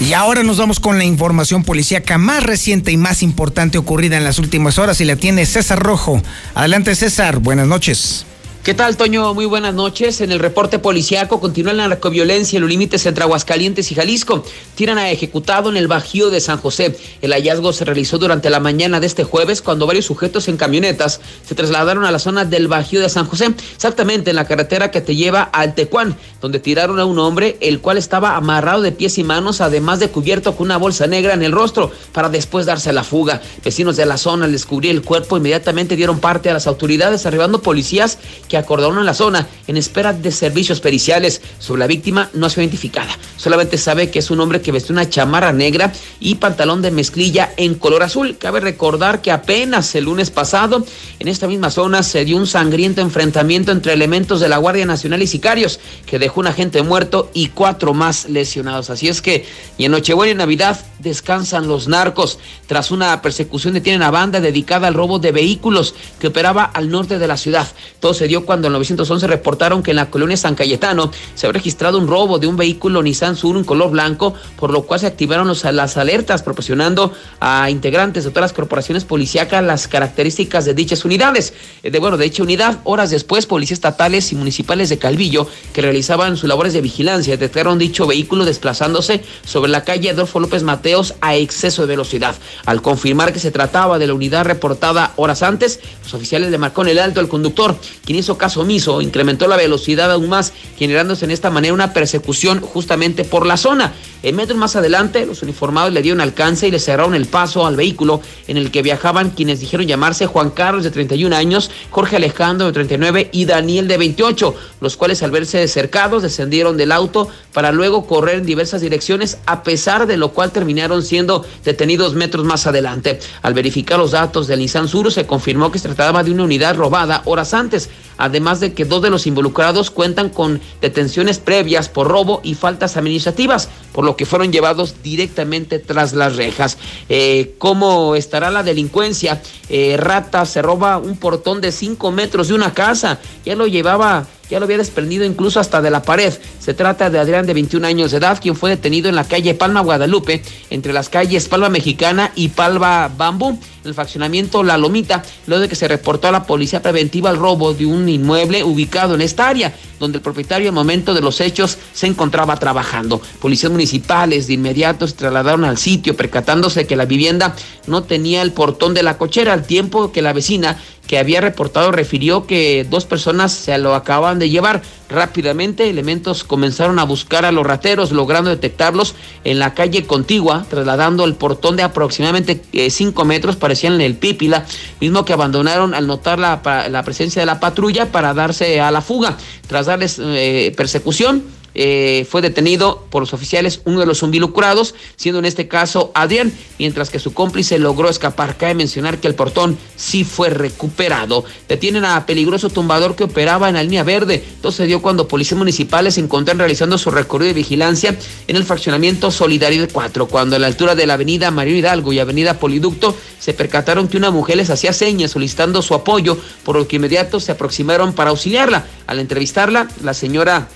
Y ahora nos vamos con la información policíaca más reciente y más importante ocurrida en las últimas horas y la tiene César Rojo. Adelante César, buenas noches. ¿Qué tal, Toño? Muy buenas noches. En el reporte policiaco continúa la narcoviolencia en los límites entre Aguascalientes y Jalisco. Tiran a ejecutado en el Bajío de San José. El hallazgo se realizó durante la mañana de este jueves cuando varios sujetos en camionetas se trasladaron a la zona del Bajío de San José, exactamente en la carretera que te lleva al Tecuán, donde tiraron a un hombre, el cual estaba amarrado de pies y manos, además de cubierto con una bolsa negra en el rostro, para después darse la fuga. Vecinos de la zona al descubrir el cuerpo inmediatamente dieron parte a las autoridades, arribando policías que acordaron la zona en espera de servicios periciales. Sobre la víctima no ha sido identificada. Solamente sabe que es un hombre que veste una chamarra negra y pantalón de mezclilla en color azul. Cabe recordar que apenas el lunes pasado en esta misma zona se dio un sangriento enfrentamiento entre elementos de la Guardia Nacional y sicarios que dejó un agente muerto y cuatro más lesionados. Así es que y en Nochebuena y Navidad descansan los narcos. Tras una persecución detienen a banda dedicada al robo de vehículos que operaba al norte de la ciudad. Todo se dio cuando en 911 reportaron que en la colonia San Cayetano se había registrado un robo de un vehículo Nissan Sur en color blanco, por lo cual se activaron las alertas proporcionando a integrantes de todas las corporaciones policíacas las características de dichas unidades. Eh, de bueno, de dicha unidad, horas después, policías estatales y municipales de Calvillo, que realizaban sus labores de vigilancia, detectaron dicho vehículo desplazándose sobre la calle Adolfo López Mateos a exceso de velocidad. Al confirmar que se trataba de la unidad reportada horas antes, los oficiales le marcó en el alto al conductor, quien hizo caso omiso, incrementó la velocidad aún más, generándose en esta manera una persecución justamente por la zona. En metros más adelante, los uniformados le dieron alcance y le cerraron el paso al vehículo en el que viajaban quienes dijeron llamarse Juan Carlos de 31 años, Jorge Alejandro de 39 y Daniel de 28, los cuales al verse cercados descendieron del auto para luego correr en diversas direcciones, a pesar de lo cual terminaron siendo detenidos metros más adelante. Al verificar los datos del Nissan Suru se confirmó que se trataba de una unidad robada horas antes, además de que dos de los involucrados cuentan con detenciones previas por robo y faltas administrativas, por lo que fueron llevados directamente tras las rejas. Eh, ¿Cómo estará la delincuencia? Eh, Rata se roba un portón de cinco metros de una casa, ya lo llevaba ya lo había desprendido incluso hasta de la pared. Se trata de Adrián de 21 años de edad, quien fue detenido en la calle Palma Guadalupe, entre las calles Palma Mexicana y Palma Bambú, en el faccionamiento La Lomita, luego de que se reportó a la policía preventiva el robo de un inmueble ubicado en esta área, donde el propietario al momento de los hechos se encontraba trabajando. Policías municipales de inmediato se trasladaron al sitio, percatándose que la vivienda no tenía el portón de la cochera, al tiempo que la vecina que había reportado refirió que dos personas se lo acaban de llevar. Rápidamente, elementos comenzaron a buscar a los rateros, logrando detectarlos en la calle contigua, trasladando el portón de aproximadamente 5 metros, parecían el Pípila, mismo que abandonaron al notar la, la, presencia de la patrulla para darse a la fuga. Tras darles eh, persecución, eh, fue detenido por los oficiales uno de los involucrados, siendo en este caso Adrián, mientras que su cómplice logró escapar. Cabe mencionar que el portón sí fue recuperado. Detienen a peligroso tumbador que operaba en la línea verde. Esto se dio cuando policías municipales se encontraron realizando su recorrido de vigilancia en el fraccionamiento Solidario 4, cuando a la altura de la avenida Mario Hidalgo y avenida Poliducto se percataron que una mujer les hacía señas solicitando su apoyo, por lo que inmediato se aproximaron para auxiliarla. Al entrevistarla, la señora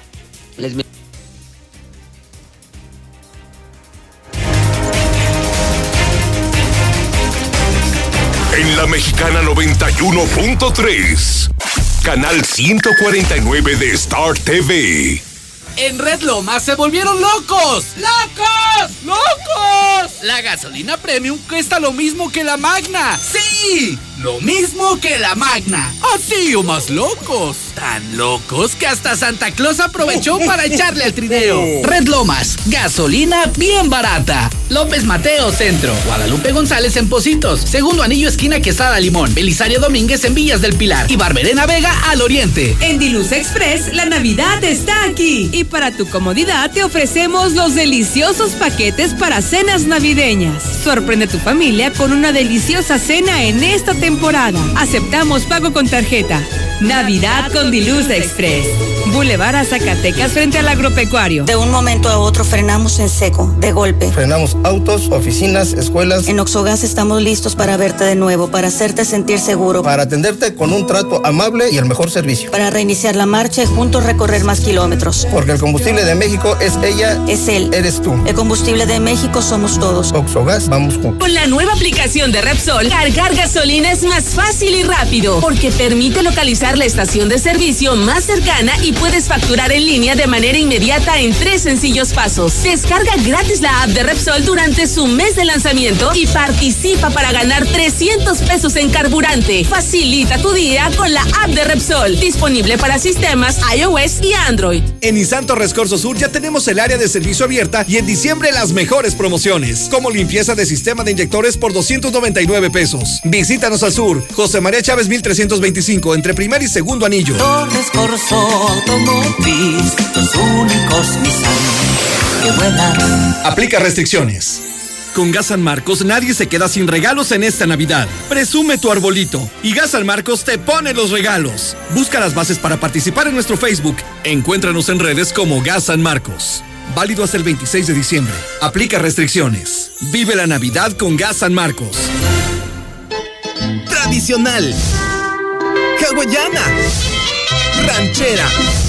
les En la mexicana 91.3, canal 149 de Star TV. En Red Lomas se volvieron locos. ¡Locos! ¡Locos! La gasolina premium cuesta lo mismo que la magna. ¡Sí! Lo mismo que la magna. Así o más locos. Tan locos que hasta Santa Claus aprovechó para echarle al trineo. Red Lomas, gasolina bien barata. López Mateo Centro. Guadalupe González en Positos. Segundo anillo esquina Quesada Limón. Belisario Domínguez en Villas del Pilar. Y Barberena Vega al Oriente. En Diluz Express, la Navidad está aquí. Y para tu comodidad te ofrecemos los deliciosos paquetes para cenas navideñas. Sorprende a tu familia con una deliciosa cena en esta temporada. Aceptamos pago con tarjeta. Navidad con Diluz Express. Boulevard a Zacatecas frente al agropecuario. De un momento a otro frenamos en seco, de golpe. Frenamos autos, oficinas, escuelas. En Oxogas estamos listos para verte de nuevo, para hacerte sentir seguro. Para atenderte con un trato amable y el mejor servicio. Para reiniciar la marcha y juntos recorrer más kilómetros. Porque el combustible de México es ella. Es él. Eres tú. El combustible de México somos todos. Oxogas, vamos juntos. Con la nueva aplicación de Repsol, cargar gasolina es más fácil y rápido. Porque permite localizar la estación de servicio más cercana y puedes facturar en línea de manera inmediata en tres sencillos pasos. Descarga gratis la app de Repsol durante su mes de lanzamiento y participa para ganar 300 pesos en carburante. Facilita tu día con la app de Repsol, disponible para sistemas iOS y Android. En Nisanto Rescorso Sur ya tenemos el área de servicio abierta y en diciembre las mejores promociones, como limpieza de sistema de inyectores por 299 pesos. Visítanos al sur, José María Chávez 1325, entre primer y segundo anillo. Torres Corso Automotriz, los únicos Nissan que vuelan. Aplica restricciones. Con Gas San Marcos nadie se queda sin regalos en esta Navidad. Presume tu arbolito y Gas San Marcos te pone los regalos. Busca las bases para participar en nuestro Facebook. Encuéntranos en redes como Gas San Marcos. Válido hasta el 26 de diciembre. Aplica restricciones. Vive la Navidad con Gas San Marcos. Tradicional. Hawaiana. Ranchera.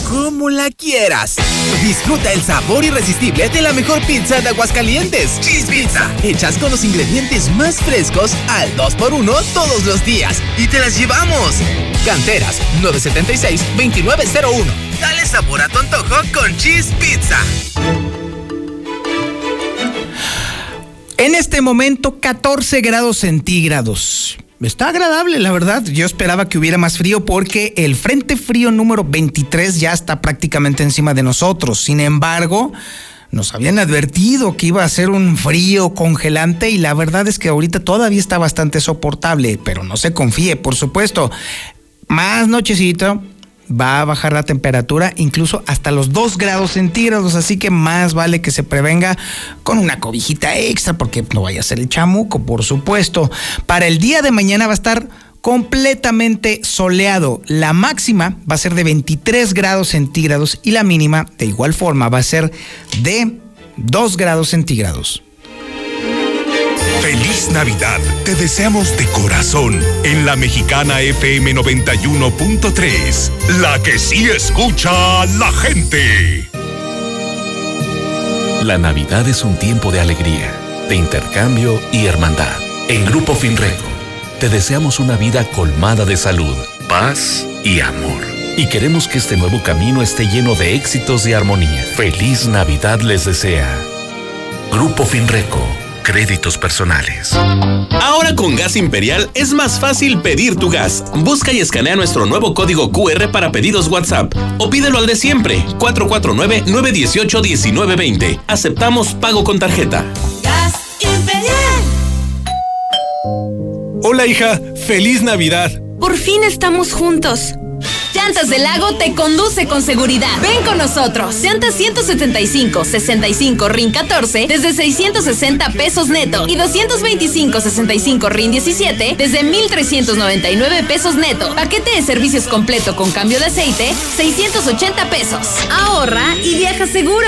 Como la quieras. Disfruta el sabor irresistible de la mejor pizza de Aguascalientes. Cheese Pizza. Hechas con los ingredientes más frescos al 2x1 todos los días. Y te las llevamos. Canteras 976-2901. Dale sabor a tu antojo con Cheese Pizza. En este momento, 14 grados centígrados. Está agradable, la verdad. Yo esperaba que hubiera más frío porque el Frente Frío número 23 ya está prácticamente encima de nosotros. Sin embargo, nos habían advertido que iba a ser un frío congelante y la verdad es que ahorita todavía está bastante soportable, pero no se confíe, por supuesto. Más nochecito, va a bajar la temperatura incluso hasta los 2 grados centígrados, así que más vale que se prevenga con una cobijita extra porque no vaya a ser el chamuco, por supuesto. Para el día de mañana va a estar completamente soleado. La máxima va a ser de 23 grados centígrados y la mínima de igual forma va a ser de 2 grados centígrados. Feliz Navidad. Te deseamos de corazón en la mexicana FM 91.3. La que sí escucha a la gente. La Navidad es un tiempo de alegría, de intercambio y hermandad. En Grupo Finreco, te deseamos una vida colmada de salud, paz y amor. Y queremos que este nuevo camino esté lleno de éxitos y armonía. Feliz Navidad les desea. Grupo Finreco, créditos personales. Ahora con Gas Imperial es más fácil pedir tu gas. Busca y escanea nuestro nuevo código QR para pedidos WhatsApp o pídelo al de siempre, 449-918-1920. Aceptamos pago con tarjeta. Gas Imperial. Hola hija, feliz Navidad. Por fin estamos juntos. Llantas del Lago te conduce con seguridad. Ven con nosotros. Llantas 175, 65, RIN 14 desde 660 pesos neto y 225, 65, RIN 17 desde 1399 pesos neto. Paquete de servicios completo con cambio de aceite, 680 pesos. Ahorra y viaja seguro.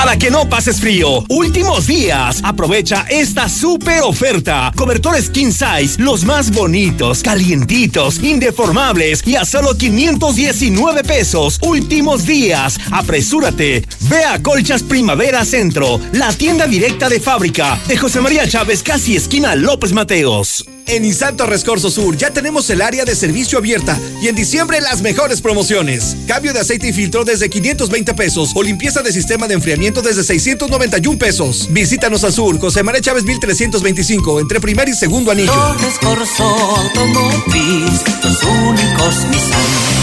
Para que no pases frío, últimos días, aprovecha esta super oferta. Cobertores king size, los más bonitos, calientitos, indeformables y a solo 519 pesos. Últimos días, apresúrate. Ve a Colchas Primavera Centro, la tienda directa de fábrica de José María Chávez, casi esquina López Mateos. En Insanto Rescorso Sur ya tenemos el área de servicio abierta y en diciembre las mejores promociones. Cambio de aceite y filtro desde 520 pesos o limpieza de sistema de enfriamiento desde 691 pesos. Visítanos al sur, José María Chávez 1325, entre primer y segundo anillo. Torres Corso Automotriz, los únicos Nissan que vuelan.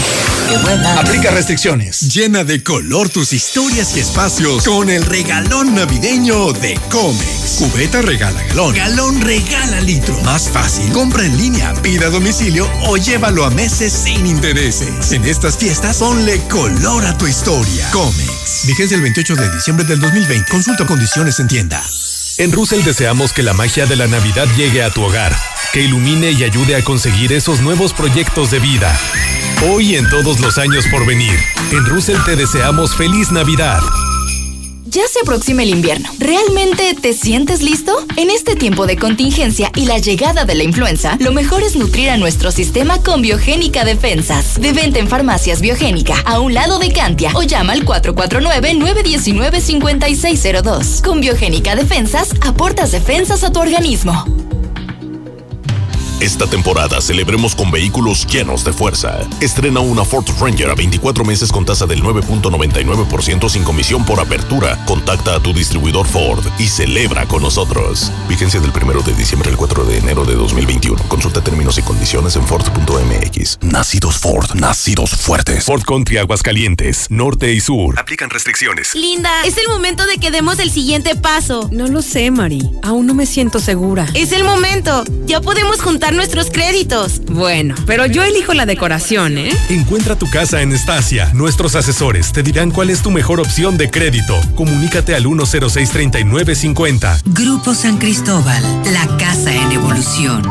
Aplica restricciones. Llena de color tus historias y espacios con el regalón navideño de Comex. Cubeta regala galón. Galón regala litro. Más fácil. Compra en línea, pida a domicilio o llévalo a meses sin intereses. En estas fiestas, ponle color a tu historia. Comex. Vigencia el 28 de diciembre del 2020. Consulta condiciones en tienda. En Russell deseamos que la magia de la Navidad llegue a tu hogar, ilumine y ayude a conseguir esos nuevos proyectos de vida. Hoy y en todos los años por venir, en Russell te deseamos feliz Navidad. Ya se aproxima el invierno. ¿Realmente te sientes listo? En este tiempo de contingencia y la llegada de la influenza, lo mejor es nutrir a nuestro sistema con Biogénica Defensas. De venta en farmacias Biogénica, a un lado de Cantia, o llama al 449-919-5602. Con Biogénica Defensas, aportas defensas a tu organismo. Esta temporada celebremos con vehículos llenos de fuerza. Estrena una Ford Ranger a 24 meses con tasa del 9.99% sin comisión por apertura. Contacta a tu distribuidor Ford y celebra con nosotros. Vigencia del 1 de diciembre al 4 de enero de 2021. Consulta términos y condiciones en Ford.mx. Nacidos Ford, nacidos fuertes. Ford Country Aguascalientes, norte y sur. Aplican restricciones. Linda, es el momento de que demos el siguiente paso. No lo sé, Mari. Aún no me siento segura. Es el momento. Ya podemos juntar nuestros créditos. Bueno, pero yo elijo la decoración, ¿eh? Encuentra tu casa en Estacia. Nuestros asesores te dirán cuál es tu mejor opción de crédito. Comunícate al 106-3950. Grupo San Cristóbal, la casa en evolución.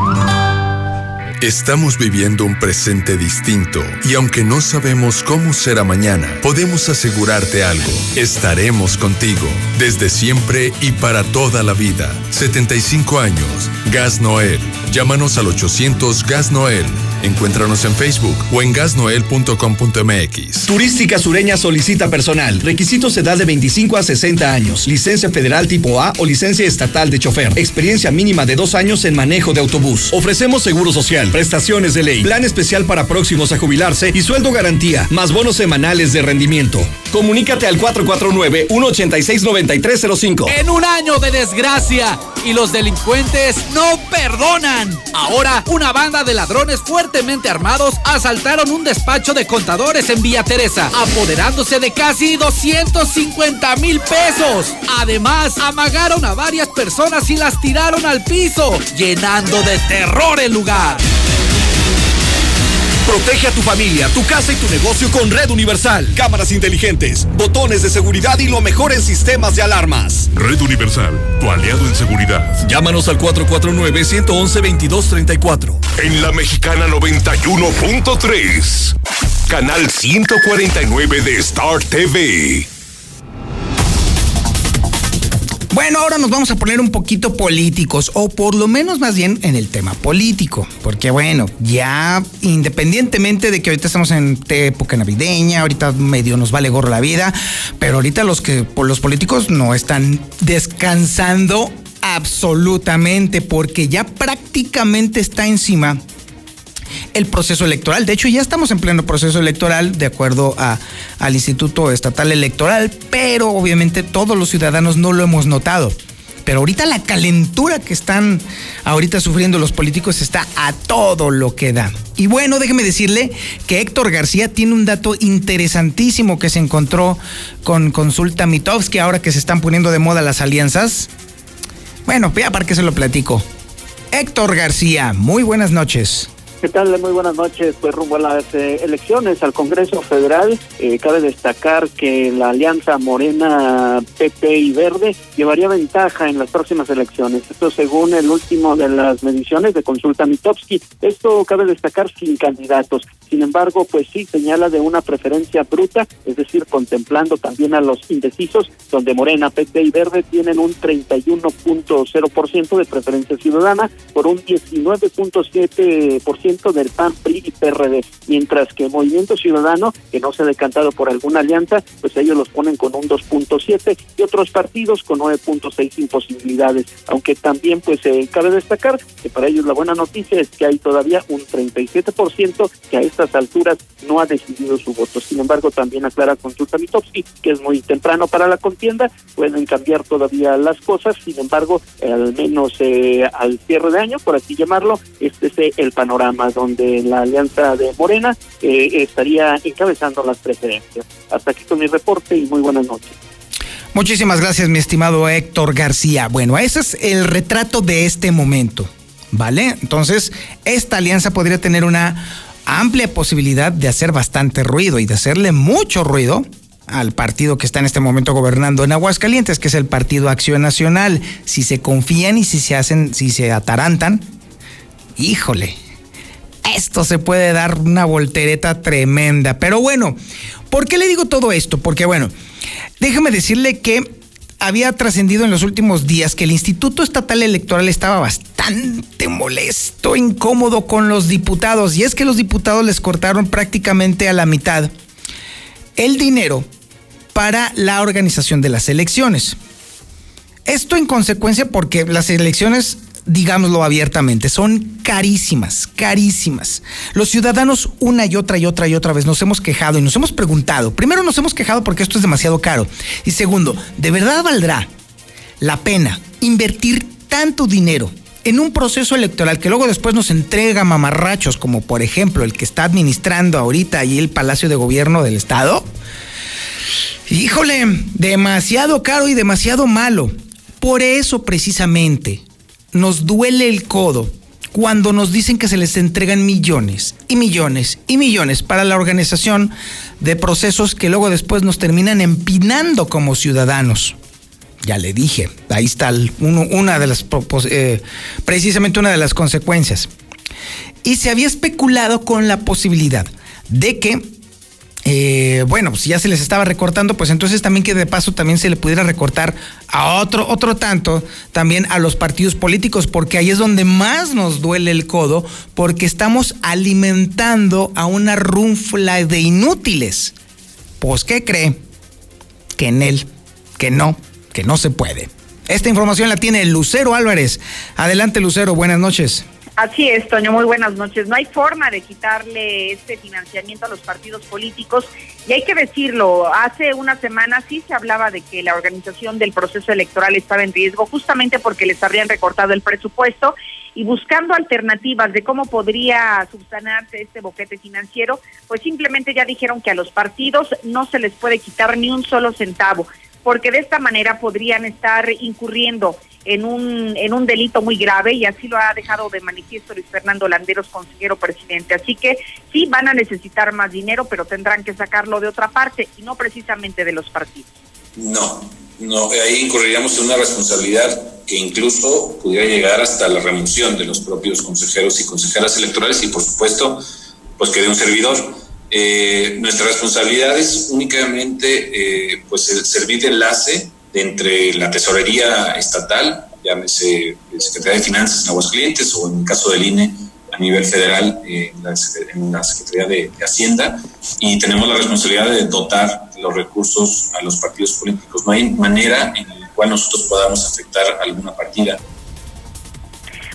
Estamos viviendo un presente distinto y aunque no sabemos cómo será mañana, podemos asegurarte algo. Estaremos contigo desde siempre y para toda la vida. 75 años. Gas Noel. Llámanos al 800 Gas Noel. Encuéntranos en Facebook o en gasnoel.com.mx. Turística Sureña solicita personal. Requisitos edad de 25 a 60 años. Licencia federal tipo A o licencia estatal de chofer. Experiencia mínima de dos años en manejo de autobús. Ofrecemos seguro social, prestaciones de ley, plan especial para próximos a jubilarse y sueldo garantía, más bonos semanales de rendimiento. Comunícate al 449-186-9305. En un año de desgracia y los delincuentes no perdonan. Ahora, una banda de ladrones fuertemente armados asaltaron un despacho de contadores en Villa Teresa, apoderándose de casi 250 mil pesos. Además, amagaron a varias personas y las tiraron al piso, llenando de terror el lugar. Protege a tu familia, tu casa y tu negocio con Red Universal. Cámaras inteligentes, botones de seguridad y lo mejor en sistemas de alarmas. Red Universal, tu aliado en seguridad. Llámanos al 449-111-2234. En la Mexicana 91.3, canal 149 de Star TV. Bueno, ahora nos vamos a poner un poquito políticos, o por lo menos más bien en el tema político, porque bueno, ya independientemente de que ahorita estamos en época navideña, ahorita medio nos vale gorro la vida, pero ahorita los que los políticos no están descansando absolutamente, porque ya prácticamente está encima el proceso electoral. De hecho, ya estamos en pleno proceso electoral de acuerdo a, al Instituto Estatal Electoral, pero obviamente todos los ciudadanos no lo hemos notado. Pero ahorita la calentura que están ahorita sufriendo los políticos está a todo lo que da. Y bueno, déjeme decirle que Héctor García tiene un dato interesantísimo que se encontró con Consulta Mitovsky ahora que se están poniendo de moda las alianzas. Bueno, ya para que se lo platico. Héctor García, muy buenas noches. ¿Qué tal? Muy buenas noches. Pues rumbo a las eh, elecciones al Congreso Federal, eh, cabe destacar que la alianza Morena, PP y Verde llevaría ventaja en las próximas elecciones. Esto según el último de las mediciones de consulta Mitowski. Esto cabe destacar sin candidatos. Sin embargo, pues sí señala de una preferencia bruta, es decir, contemplando también a los indecisos, donde Morena, PP y Verde tienen un 31.0% de preferencia ciudadana por un 19.7% del PAN, PRI y PRD, mientras que Movimiento Ciudadano, que no se ha decantado por alguna alianza, pues ellos los ponen con un 2.7 y otros partidos con 9.6 imposibilidades, aunque también pues eh, cabe destacar que para ellos la buena noticia es que hay todavía un 37% que a estas alturas no ha decidido su voto. Sin embargo, también aclara Consulta Mitowski que es muy temprano para la contienda, pueden cambiar todavía las cosas, sin embargo, al menos eh, al cierre de año, por así llamarlo, este es eh, el panorama donde la alianza de Morena eh, estaría encabezando las preferencias. Hasta aquí con mi reporte y muy buenas noches. Muchísimas gracias, mi estimado Héctor García. Bueno, ese es el retrato de este momento, ¿vale? Entonces, esta alianza podría tener una amplia posibilidad de hacer bastante ruido y de hacerle mucho ruido al partido que está en este momento gobernando en Aguascalientes, que es el Partido Acción Nacional. Si se confían y si se hacen, si se atarantan, híjole, esto se puede dar una voltereta tremenda. Pero bueno, ¿por qué le digo todo esto? Porque bueno, déjame decirle que había trascendido en los últimos días que el Instituto Estatal Electoral estaba bastante molesto, incómodo con los diputados. Y es que los diputados les cortaron prácticamente a la mitad el dinero para la organización de las elecciones. Esto en consecuencia porque las elecciones digámoslo abiertamente, son carísimas, carísimas. Los ciudadanos una y otra y otra y otra vez nos hemos quejado y nos hemos preguntado. Primero nos hemos quejado porque esto es demasiado caro. Y segundo, ¿de verdad valdrá la pena invertir tanto dinero en un proceso electoral que luego después nos entrega mamarrachos, como por ejemplo el que está administrando ahorita ahí el Palacio de Gobierno del Estado? Híjole, demasiado caro y demasiado malo. Por eso precisamente nos duele el codo cuando nos dicen que se les entregan millones y millones y millones para la organización de procesos que luego después nos terminan empinando como ciudadanos. Ya le dije, ahí está una de las, eh, precisamente una de las consecuencias. Y se había especulado con la posibilidad de que eh, bueno, si ya se les estaba recortando, pues entonces también que de paso también se le pudiera recortar a otro, otro tanto también a los partidos políticos, porque ahí es donde más nos duele el codo, porque estamos alimentando a una runfla de inútiles. Pues, ¿qué cree? Que en él, que no, que no se puede. Esta información la tiene Lucero Álvarez. Adelante, Lucero, buenas noches. Así es, Toño, muy buenas noches. No hay forma de quitarle este financiamiento a los partidos políticos y hay que decirlo, hace una semana sí se hablaba de que la organización del proceso electoral estaba en riesgo justamente porque les habrían recortado el presupuesto y buscando alternativas de cómo podría subsanarse este boquete financiero, pues simplemente ya dijeron que a los partidos no se les puede quitar ni un solo centavo porque de esta manera podrían estar incurriendo en un, en un delito muy grave y así lo ha dejado de manifiesto Luis Fernando Landeros, consejero presidente. Así que sí van a necesitar más dinero, pero tendrán que sacarlo de otra parte y no precisamente de los partidos. No, no, ahí incurriríamos en una responsabilidad que incluso pudiera llegar hasta la remoción de los propios consejeros y consejeras electorales y por supuesto, pues que de un servidor. Eh, nuestra responsabilidad es únicamente eh, pues el servir de enlace entre la tesorería estatal, llámese Secretaría de Finanzas en Aguascalientes o en el caso del INE a nivel federal eh, en, la, Secretaría de, Hacienda y tenemos la responsabilidad de dotar los recursos a los partidos políticos. No hay manera en la cual nosotros podamos afectar alguna partida.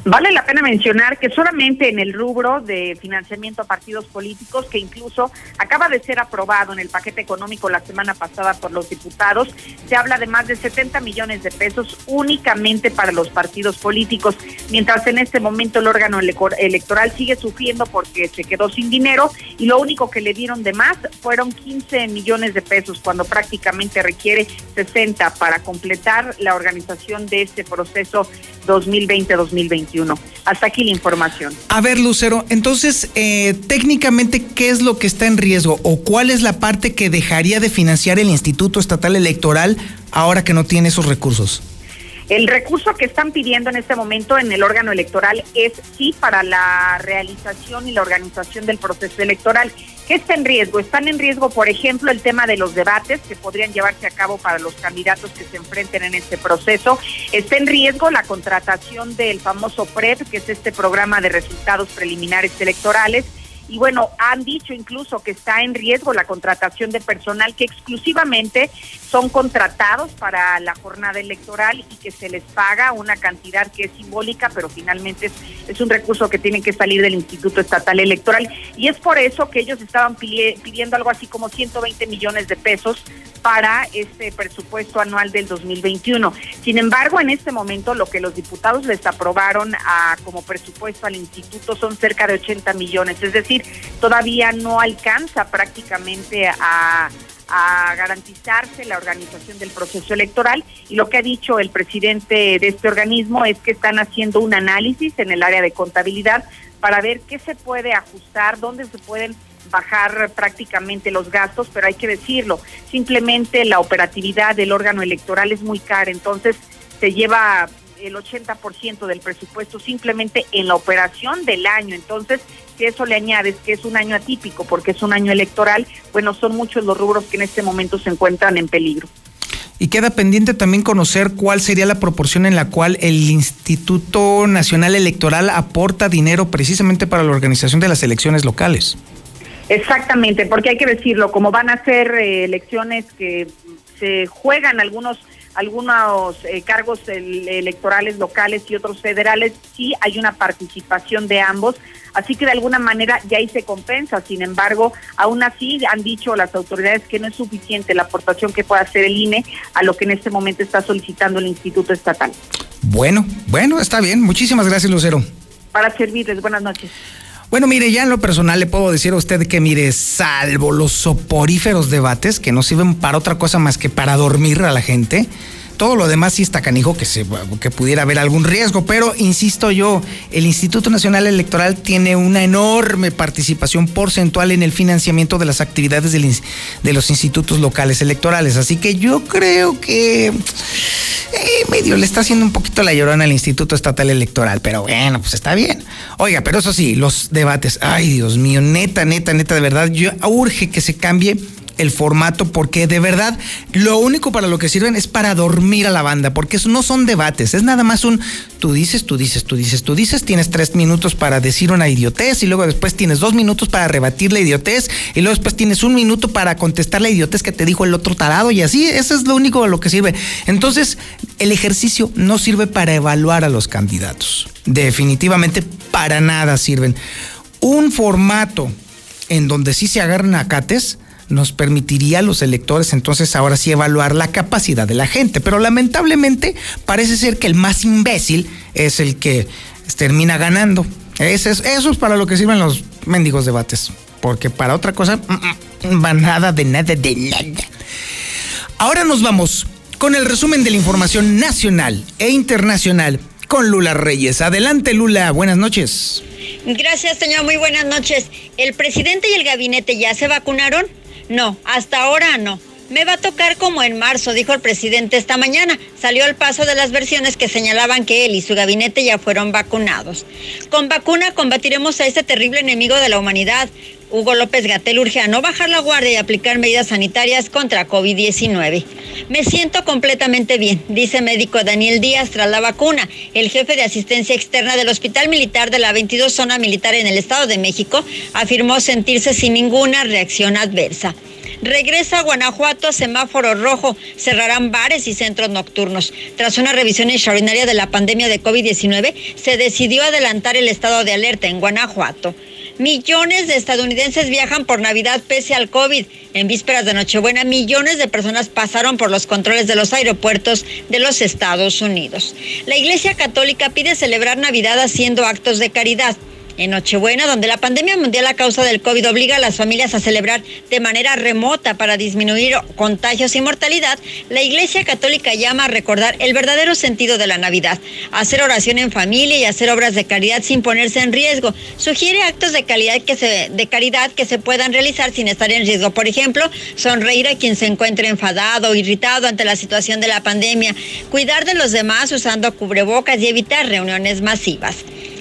Vale la pena mencionar que solamente en el rubro de financiamiento a partidos políticos, que incluso acaba de ser aprobado en el paquete económico la semana pasada por los diputados, se habla de más de 70 millones de pesos únicamente para los partidos políticos, mientras en este momento el órgano electoral sigue sufriendo porque se quedó sin dinero y lo único que le dieron de más fueron 15 millones de pesos cuando prácticamente requiere 60 para completar la organización de este proceso 2020-2021. Hasta aquí la información. A ver, Lucero, entonces, eh, técnicamente, ¿qué es lo que está en riesgo o cuál es la parte que dejaría de financiar el Instituto Estatal Electoral ahora que no tiene esos recursos? El recurso que están pidiendo en este momento en el órgano electoral es sí para la realización y la organización del proceso electoral. ¿Qué está en riesgo? Están en riesgo, por ejemplo, el tema de los debates que podrían llevarse a cabo para los candidatos que se enfrenten en este proceso. Está en riesgo la contratación del famoso PREP, que es este programa de resultados preliminares electorales y bueno, han dicho incluso que está en riesgo la contratación de personal que exclusivamente son contratados para la jornada electoral y que se les paga una cantidad que es simbólica, pero finalmente es, un recurso que tiene que salir del Instituto Estatal Electoral. Y es por eso que ellos estaban pidiendo algo así como 120 millones de pesos para este presupuesto anual del 2021. Sin embargo, en este momento lo que los diputados les aprobaron a, como presupuesto al instituto son cerca de 80 millones, es decir, todavía no alcanza prácticamente a a garantizarse la organización del proceso electoral y lo que ha dicho el presidente de este organismo es que están haciendo un análisis en el área de contabilidad para ver qué se puede ajustar, dónde se pueden bajar prácticamente los gastos, pero hay que decirlo, simplemente la operatividad del órgano electoral es muy cara, entonces se lleva el 80% del presupuesto simplemente en la operación del año. Entonces, si eso le añades que es un año atípico porque es un año electoral, bueno, son muchos los rubros que en este momento se encuentran en peligro. Y queda pendiente también conocer cuál sería la proporción en la cual el Instituto Nacional Electoral aporta dinero precisamente para la organización de las elecciones locales. Exactamente, porque hay que decirlo, como van a ser eh, elecciones que se juegan algunos algunos eh, cargos electorales locales y otros federales, sí hay una participación de ambos, así que de alguna manera ya ahí se compensa. Sin embargo, aún así han dicho las autoridades que no es suficiente la aportación que pueda hacer el INE a lo que en este momento está solicitando el Instituto Estatal. Bueno, bueno, está bien. Muchísimas gracias, Lucero. Para servirles. Buenas noches. Bueno, mire, ya en lo personal le puedo decir a usted que, mire, salvo los soporíferos debates, que no sirven para otra cosa más que para dormir a la gente, todo lo demás sí está canijo que, se, que pudiera haber algún riesgo, pero insisto yo, el Instituto Nacional Electoral tiene una enorme participación porcentual en el financiamiento de las actividades de los institutos locales electorales, así que yo creo que eh, medio le está haciendo un poquito la llorona al Instituto Estatal Electoral, pero bueno, pues está bien. Oiga, pero eso sí, los debates, ay Dios mío, neta, neta, neta, de verdad, yo urge que se cambie el formato porque de verdad lo único para lo que sirven es para dormir a la banda, porque no son debates, es nada más un tú dices, tú dices, tú dices, tú dices, tienes tres minutos para decir una idiotez y luego después tienes dos minutos para rebatir la idiotez y luego después tienes un minuto para contestar la idiotez que te dijo el otro tarado y así, eso es lo único a lo que sirve. Entonces, el ejercicio no sirve para evaluar a los candidatos, definitivamente para nada sirven. Un formato en donde sí se agarran acates, nos permitiría a los electores entonces ahora sí evaluar la capacidad de la gente. Pero lamentablemente parece ser que el más imbécil es el que termina ganando. Eso es, eso es para lo que sirven los mendigos debates. Porque para otra cosa, mm, mm, va nada de nada de nada. Ahora nos vamos con el resumen de la información nacional e internacional con Lula Reyes. Adelante Lula, buenas noches. Gracias, señor. Muy buenas noches. ¿El presidente y el gabinete ya se vacunaron? No, hasta ahora no. Me va a tocar como en marzo, dijo el presidente esta mañana. Salió al paso de las versiones que señalaban que él y su gabinete ya fueron vacunados. Con vacuna combatiremos a este terrible enemigo de la humanidad. Hugo López Gatel urge a no bajar la guardia y aplicar medidas sanitarias contra COVID-19. Me siento completamente bien, dice médico Daniel Díaz tras la vacuna. El jefe de asistencia externa del Hospital Militar de la 22 Zona Militar en el Estado de México afirmó sentirse sin ninguna reacción adversa. Regresa a Guanajuato semáforo rojo. Cerrarán bares y centros nocturnos. Tras una revisión extraordinaria de la pandemia de COVID-19, se decidió adelantar el estado de alerta en Guanajuato. Millones de estadounidenses viajan por Navidad pese al COVID. En vísperas de Nochebuena, millones de personas pasaron por los controles de los aeropuertos de los Estados Unidos. La Iglesia Católica pide celebrar Navidad haciendo actos de caridad. En Nochebuena, donde la pandemia mundial a causa del COVID obliga a las familias a celebrar de manera remota para disminuir contagios y mortalidad, la Iglesia Católica llama a recordar el verdadero sentido de la Navidad, hacer oración en familia y hacer obras de caridad sin ponerse en riesgo. Sugiere actos de, calidad que se, de caridad que se puedan realizar sin estar en riesgo. Por ejemplo, sonreír a quien se encuentre enfadado o irritado ante la situación de la pandemia, cuidar de los demás usando cubrebocas y evitar reuniones masivas.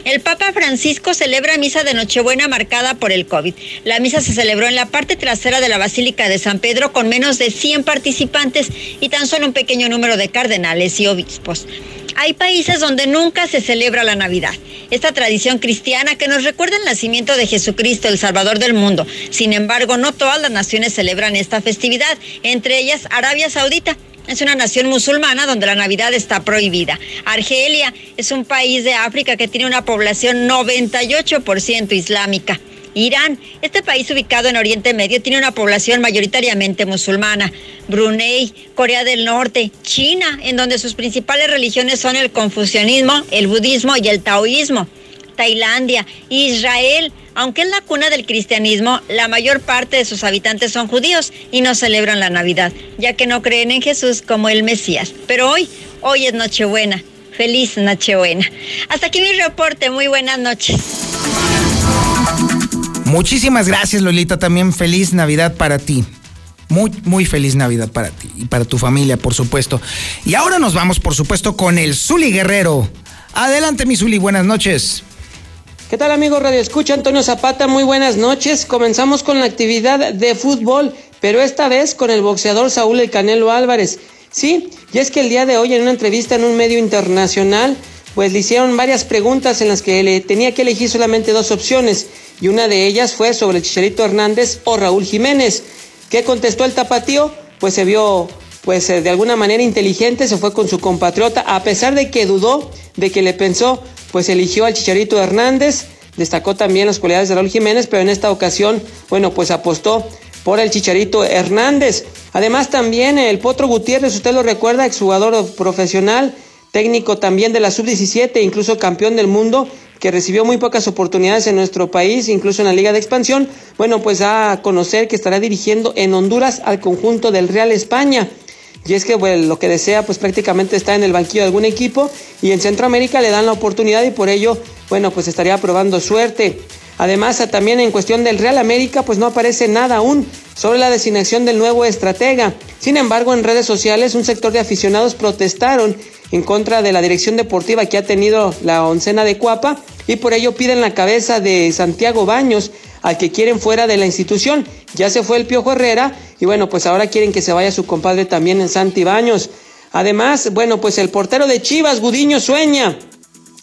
El Papa Francisco celebra misa de Nochebuena marcada por el COVID. La misa se celebró en la parte trasera de la Basílica de San Pedro con menos de 100 participantes y tan solo un pequeño número de cardenales y obispos. Hay países donde nunca se celebra la Navidad, esta tradición cristiana que nos recuerda el nacimiento de Jesucristo, el Salvador del mundo. Sin embargo, no todas las naciones celebran esta festividad, entre ellas Arabia Saudita. Es una nación musulmana donde la Navidad está prohibida. Argelia es un país de África que tiene una población 98% islámica. Irán, este país ubicado en Oriente Medio, tiene una población mayoritariamente musulmana. Brunei, Corea del Norte, China, en donde sus principales religiones son el confucianismo, el budismo y el taoísmo. Tailandia, Israel, aunque es la cuna del cristianismo, la mayor parte de sus habitantes son judíos y no celebran la Navidad, ya que no creen en Jesús como el Mesías. Pero hoy, hoy es Nochebuena. Feliz Nochebuena. Hasta aquí mi reporte. Muy buenas noches. Muchísimas gracias, Lolita. También feliz Navidad para ti. Muy, muy feliz Navidad para ti y para tu familia, por supuesto. Y ahora nos vamos, por supuesto, con el Zuli Guerrero. Adelante, mi Zuli, buenas noches. ¿Qué tal amigos Radio Escucha? Antonio Zapata, muy buenas noches. Comenzamos con la actividad de fútbol, pero esta vez con el boxeador Saúl El Canelo Álvarez. Sí, y es que el día de hoy en una entrevista en un medio internacional, pues le hicieron varias preguntas en las que le tenía que elegir solamente dos opciones, y una de ellas fue sobre Chicharito Hernández o Raúl Jiménez. ¿Qué contestó el tapatío? Pues se vio pues de alguna manera inteligente, se fue con su compatriota, a pesar de que dudó, de que le pensó, pues eligió al Chicharito Hernández, destacó también las cualidades de Raúl Jiménez, pero en esta ocasión, bueno, pues apostó por el Chicharito Hernández. Además también el Potro Gutiérrez, usted lo recuerda, exjugador profesional, técnico también de la sub-17, incluso campeón del mundo, que recibió muy pocas oportunidades en nuestro país, incluso en la Liga de Expansión, bueno, pues a conocer que estará dirigiendo en Honduras al conjunto del Real España. Y es que lo que desea pues prácticamente está en el banquillo de algún equipo y en Centroamérica le dan la oportunidad y por ello, bueno, pues estaría probando suerte. Además, también en cuestión del Real América, pues no aparece nada aún sobre la designación del nuevo estratega. Sin embargo, en redes sociales, un sector de aficionados protestaron en contra de la dirección deportiva que ha tenido la oncena de Cuapa y por ello piden la cabeza de Santiago Baños, al que quieren fuera de la institución. Ya se fue el Piojo Herrera y bueno, pues ahora quieren que se vaya su compadre también en Santi Baños. Además, bueno, pues el portero de Chivas, Gudiño Sueña,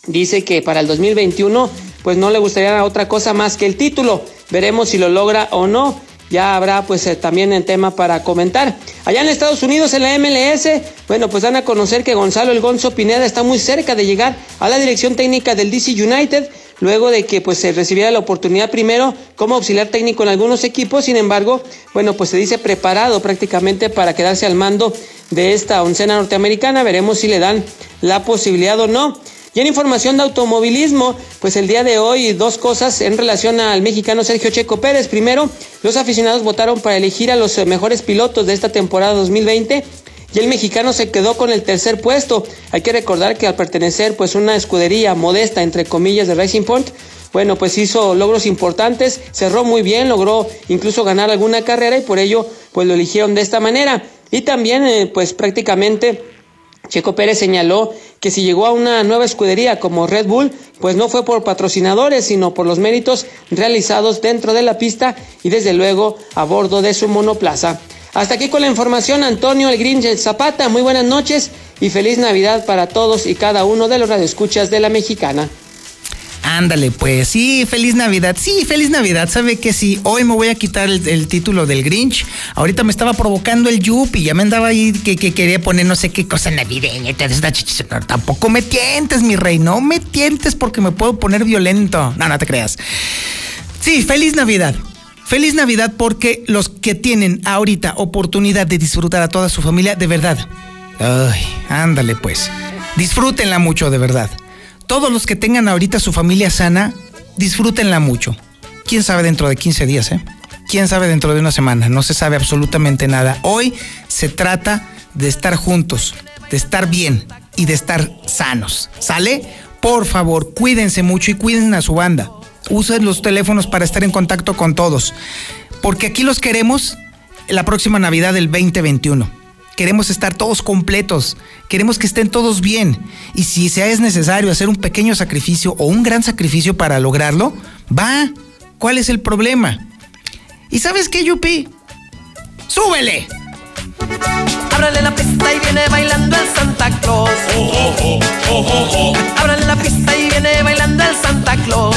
dice que para el 2021 pues no le gustaría otra cosa más que el título. Veremos si lo logra o no. Ya habrá pues eh, también el tema para comentar. Allá en Estados Unidos, en la MLS, bueno, pues dan a conocer que Gonzalo El Gonzo Pineda está muy cerca de llegar a la dirección técnica del DC United luego de que pues se recibiera la oportunidad primero como auxiliar técnico en algunos equipos, sin embargo, bueno, pues se dice preparado prácticamente para quedarse al mando de esta oncena norteamericana, veremos si le dan la posibilidad o no. Y en información de automovilismo, pues el día de hoy dos cosas en relación al mexicano Sergio Checo Pérez. Primero, los aficionados votaron para elegir a los mejores pilotos de esta temporada 2020 y el mexicano se quedó con el tercer puesto. Hay que recordar que al pertenecer pues una escudería modesta entre comillas de Racing Point, bueno, pues hizo logros importantes, cerró muy bien, logró incluso ganar alguna carrera y por ello pues lo eligieron de esta manera. Y también eh, pues prácticamente Checo Pérez señaló que si llegó a una nueva escudería como Red Bull, pues no fue por patrocinadores, sino por los méritos realizados dentro de la pista y desde luego a bordo de su monoplaza. Hasta aquí con la información, Antonio El Grinch Zapata. Muy buenas noches y feliz Navidad para todos y cada uno de los radioescuchas de la mexicana. Ándale, pues sí, feliz Navidad. Sí, feliz Navidad. ¿Sabe que sí? Hoy me voy a quitar el, título del Grinch. Ahorita me estaba provocando el Yuppie. Ya me andaba ahí que, que quería poner no sé qué cosa navideña. Tampoco me tientes, mi rey. No me tientes porque me puedo poner violento. No, no te creas. Sí, feliz Navidad. Feliz Navidad porque los que tienen ahorita oportunidad de disfrutar a toda su familia, de verdad. Ay, ándale pues. Disfrútenla mucho, de verdad. Todos los que tengan ahorita su familia sana, disfrútenla mucho. ¿Quién sabe dentro de 15 días, eh? ¿Quién sabe dentro de una semana? No se sabe absolutamente nada. Hoy se trata de estar juntos, de estar bien y de estar sanos. ¿Sale? Por favor, cuídense mucho y cuiden a su banda. Usen los teléfonos para estar en contacto con todos. Porque aquí los queremos la próxima Navidad del 2021. Queremos estar todos completos. Queremos que estén todos bien. Y si sea es necesario hacer un pequeño sacrificio o un gran sacrificio para lograrlo, va. ¿Cuál es el problema? ¿Y sabes qué, Yupi? ¡Súbele! Ábrale la pista y viene bailando el Santa Claus. Ábrale la pista y viene bailando el Santa Claus.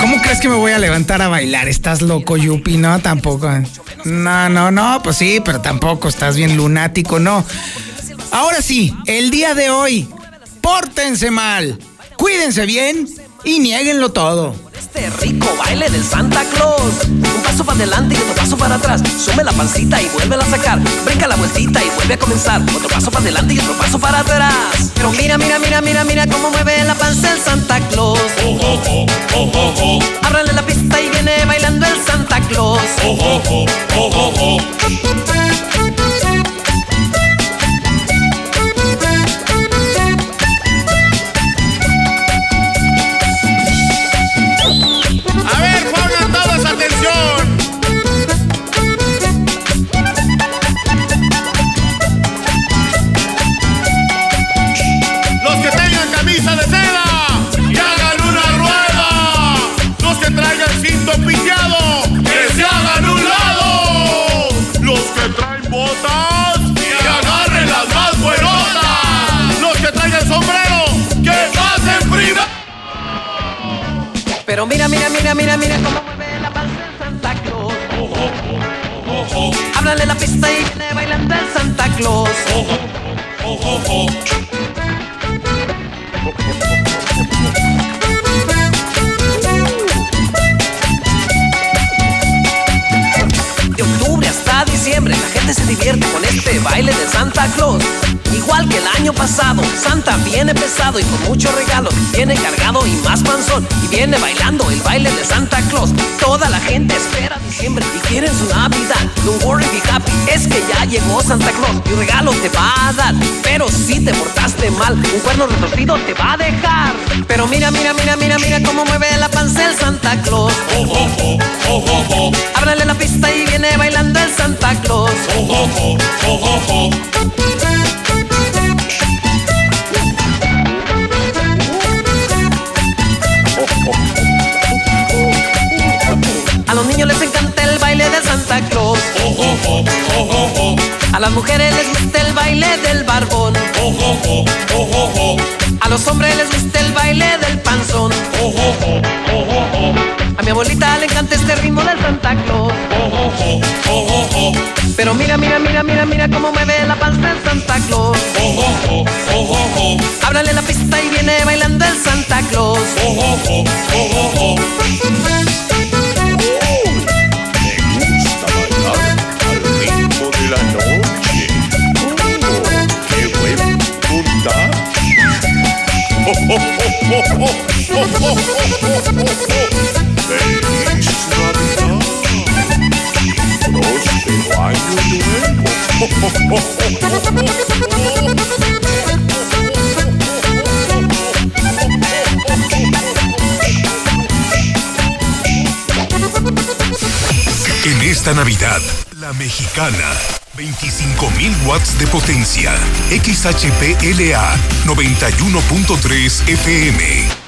¿Cómo crees que me voy a levantar a bailar? ¿Estás loco, Yupi? No, tampoco. No, no, no, pues sí, pero tampoco estás bien lunático, no. Ahora sí, el día de hoy, pórtense mal, cuídense bien y nieguenlo todo. Este rico baile del Santa Claus. Un paso para adelante y otro paso para atrás. Sube la pancita y vuelve a sacar. Brinca la vueltita y vuelve a comenzar. Otro paso para adelante y otro paso para atrás. Pero mira, mira, mira, mira, mira cómo mueve la panza el Santa Claus. Ábrale la pista y viene bailando el Santa Claus. A Pero mira, mira, mira, mira, mira cómo mueve la panza el Santa Claus. Háblale la pista y viene bailando el Santa Claus. De octubre hasta diciembre la gente se divierte con este baile de Santa Claus. Que el año pasado, Santa viene pesado y con muchos regalos. Viene cargado y más panzón. Y viene bailando el baile de Santa Claus. Toda la gente espera diciembre y quieren su Navidad. Don't worry, be happy, es que ya llegó Santa Claus. Y regalo te va a dar. Pero si te portaste mal, un cuerno retorcido te va a dejar. Pero mira, mira, mira, mira, mira cómo mueve la panza el Santa Claus. Ábrale la pista y viene bailando el Santa Claus. A los niños les encanta el baile de Santa Claus. A las mujeres les gusta el baile del barbón. A los hombres les gusta el baile del panzón. A mi abuelita le encanta este ritmo del Santa Claus. Pero mira, mira, mira, mira, mira cómo mueve la panza el Santa Claus. Ábrale la pista y viene bailando el Santa Claus. En esta Navidad, la mexicana. 25.000 watts de potencia. XHPLA 91.3 FM.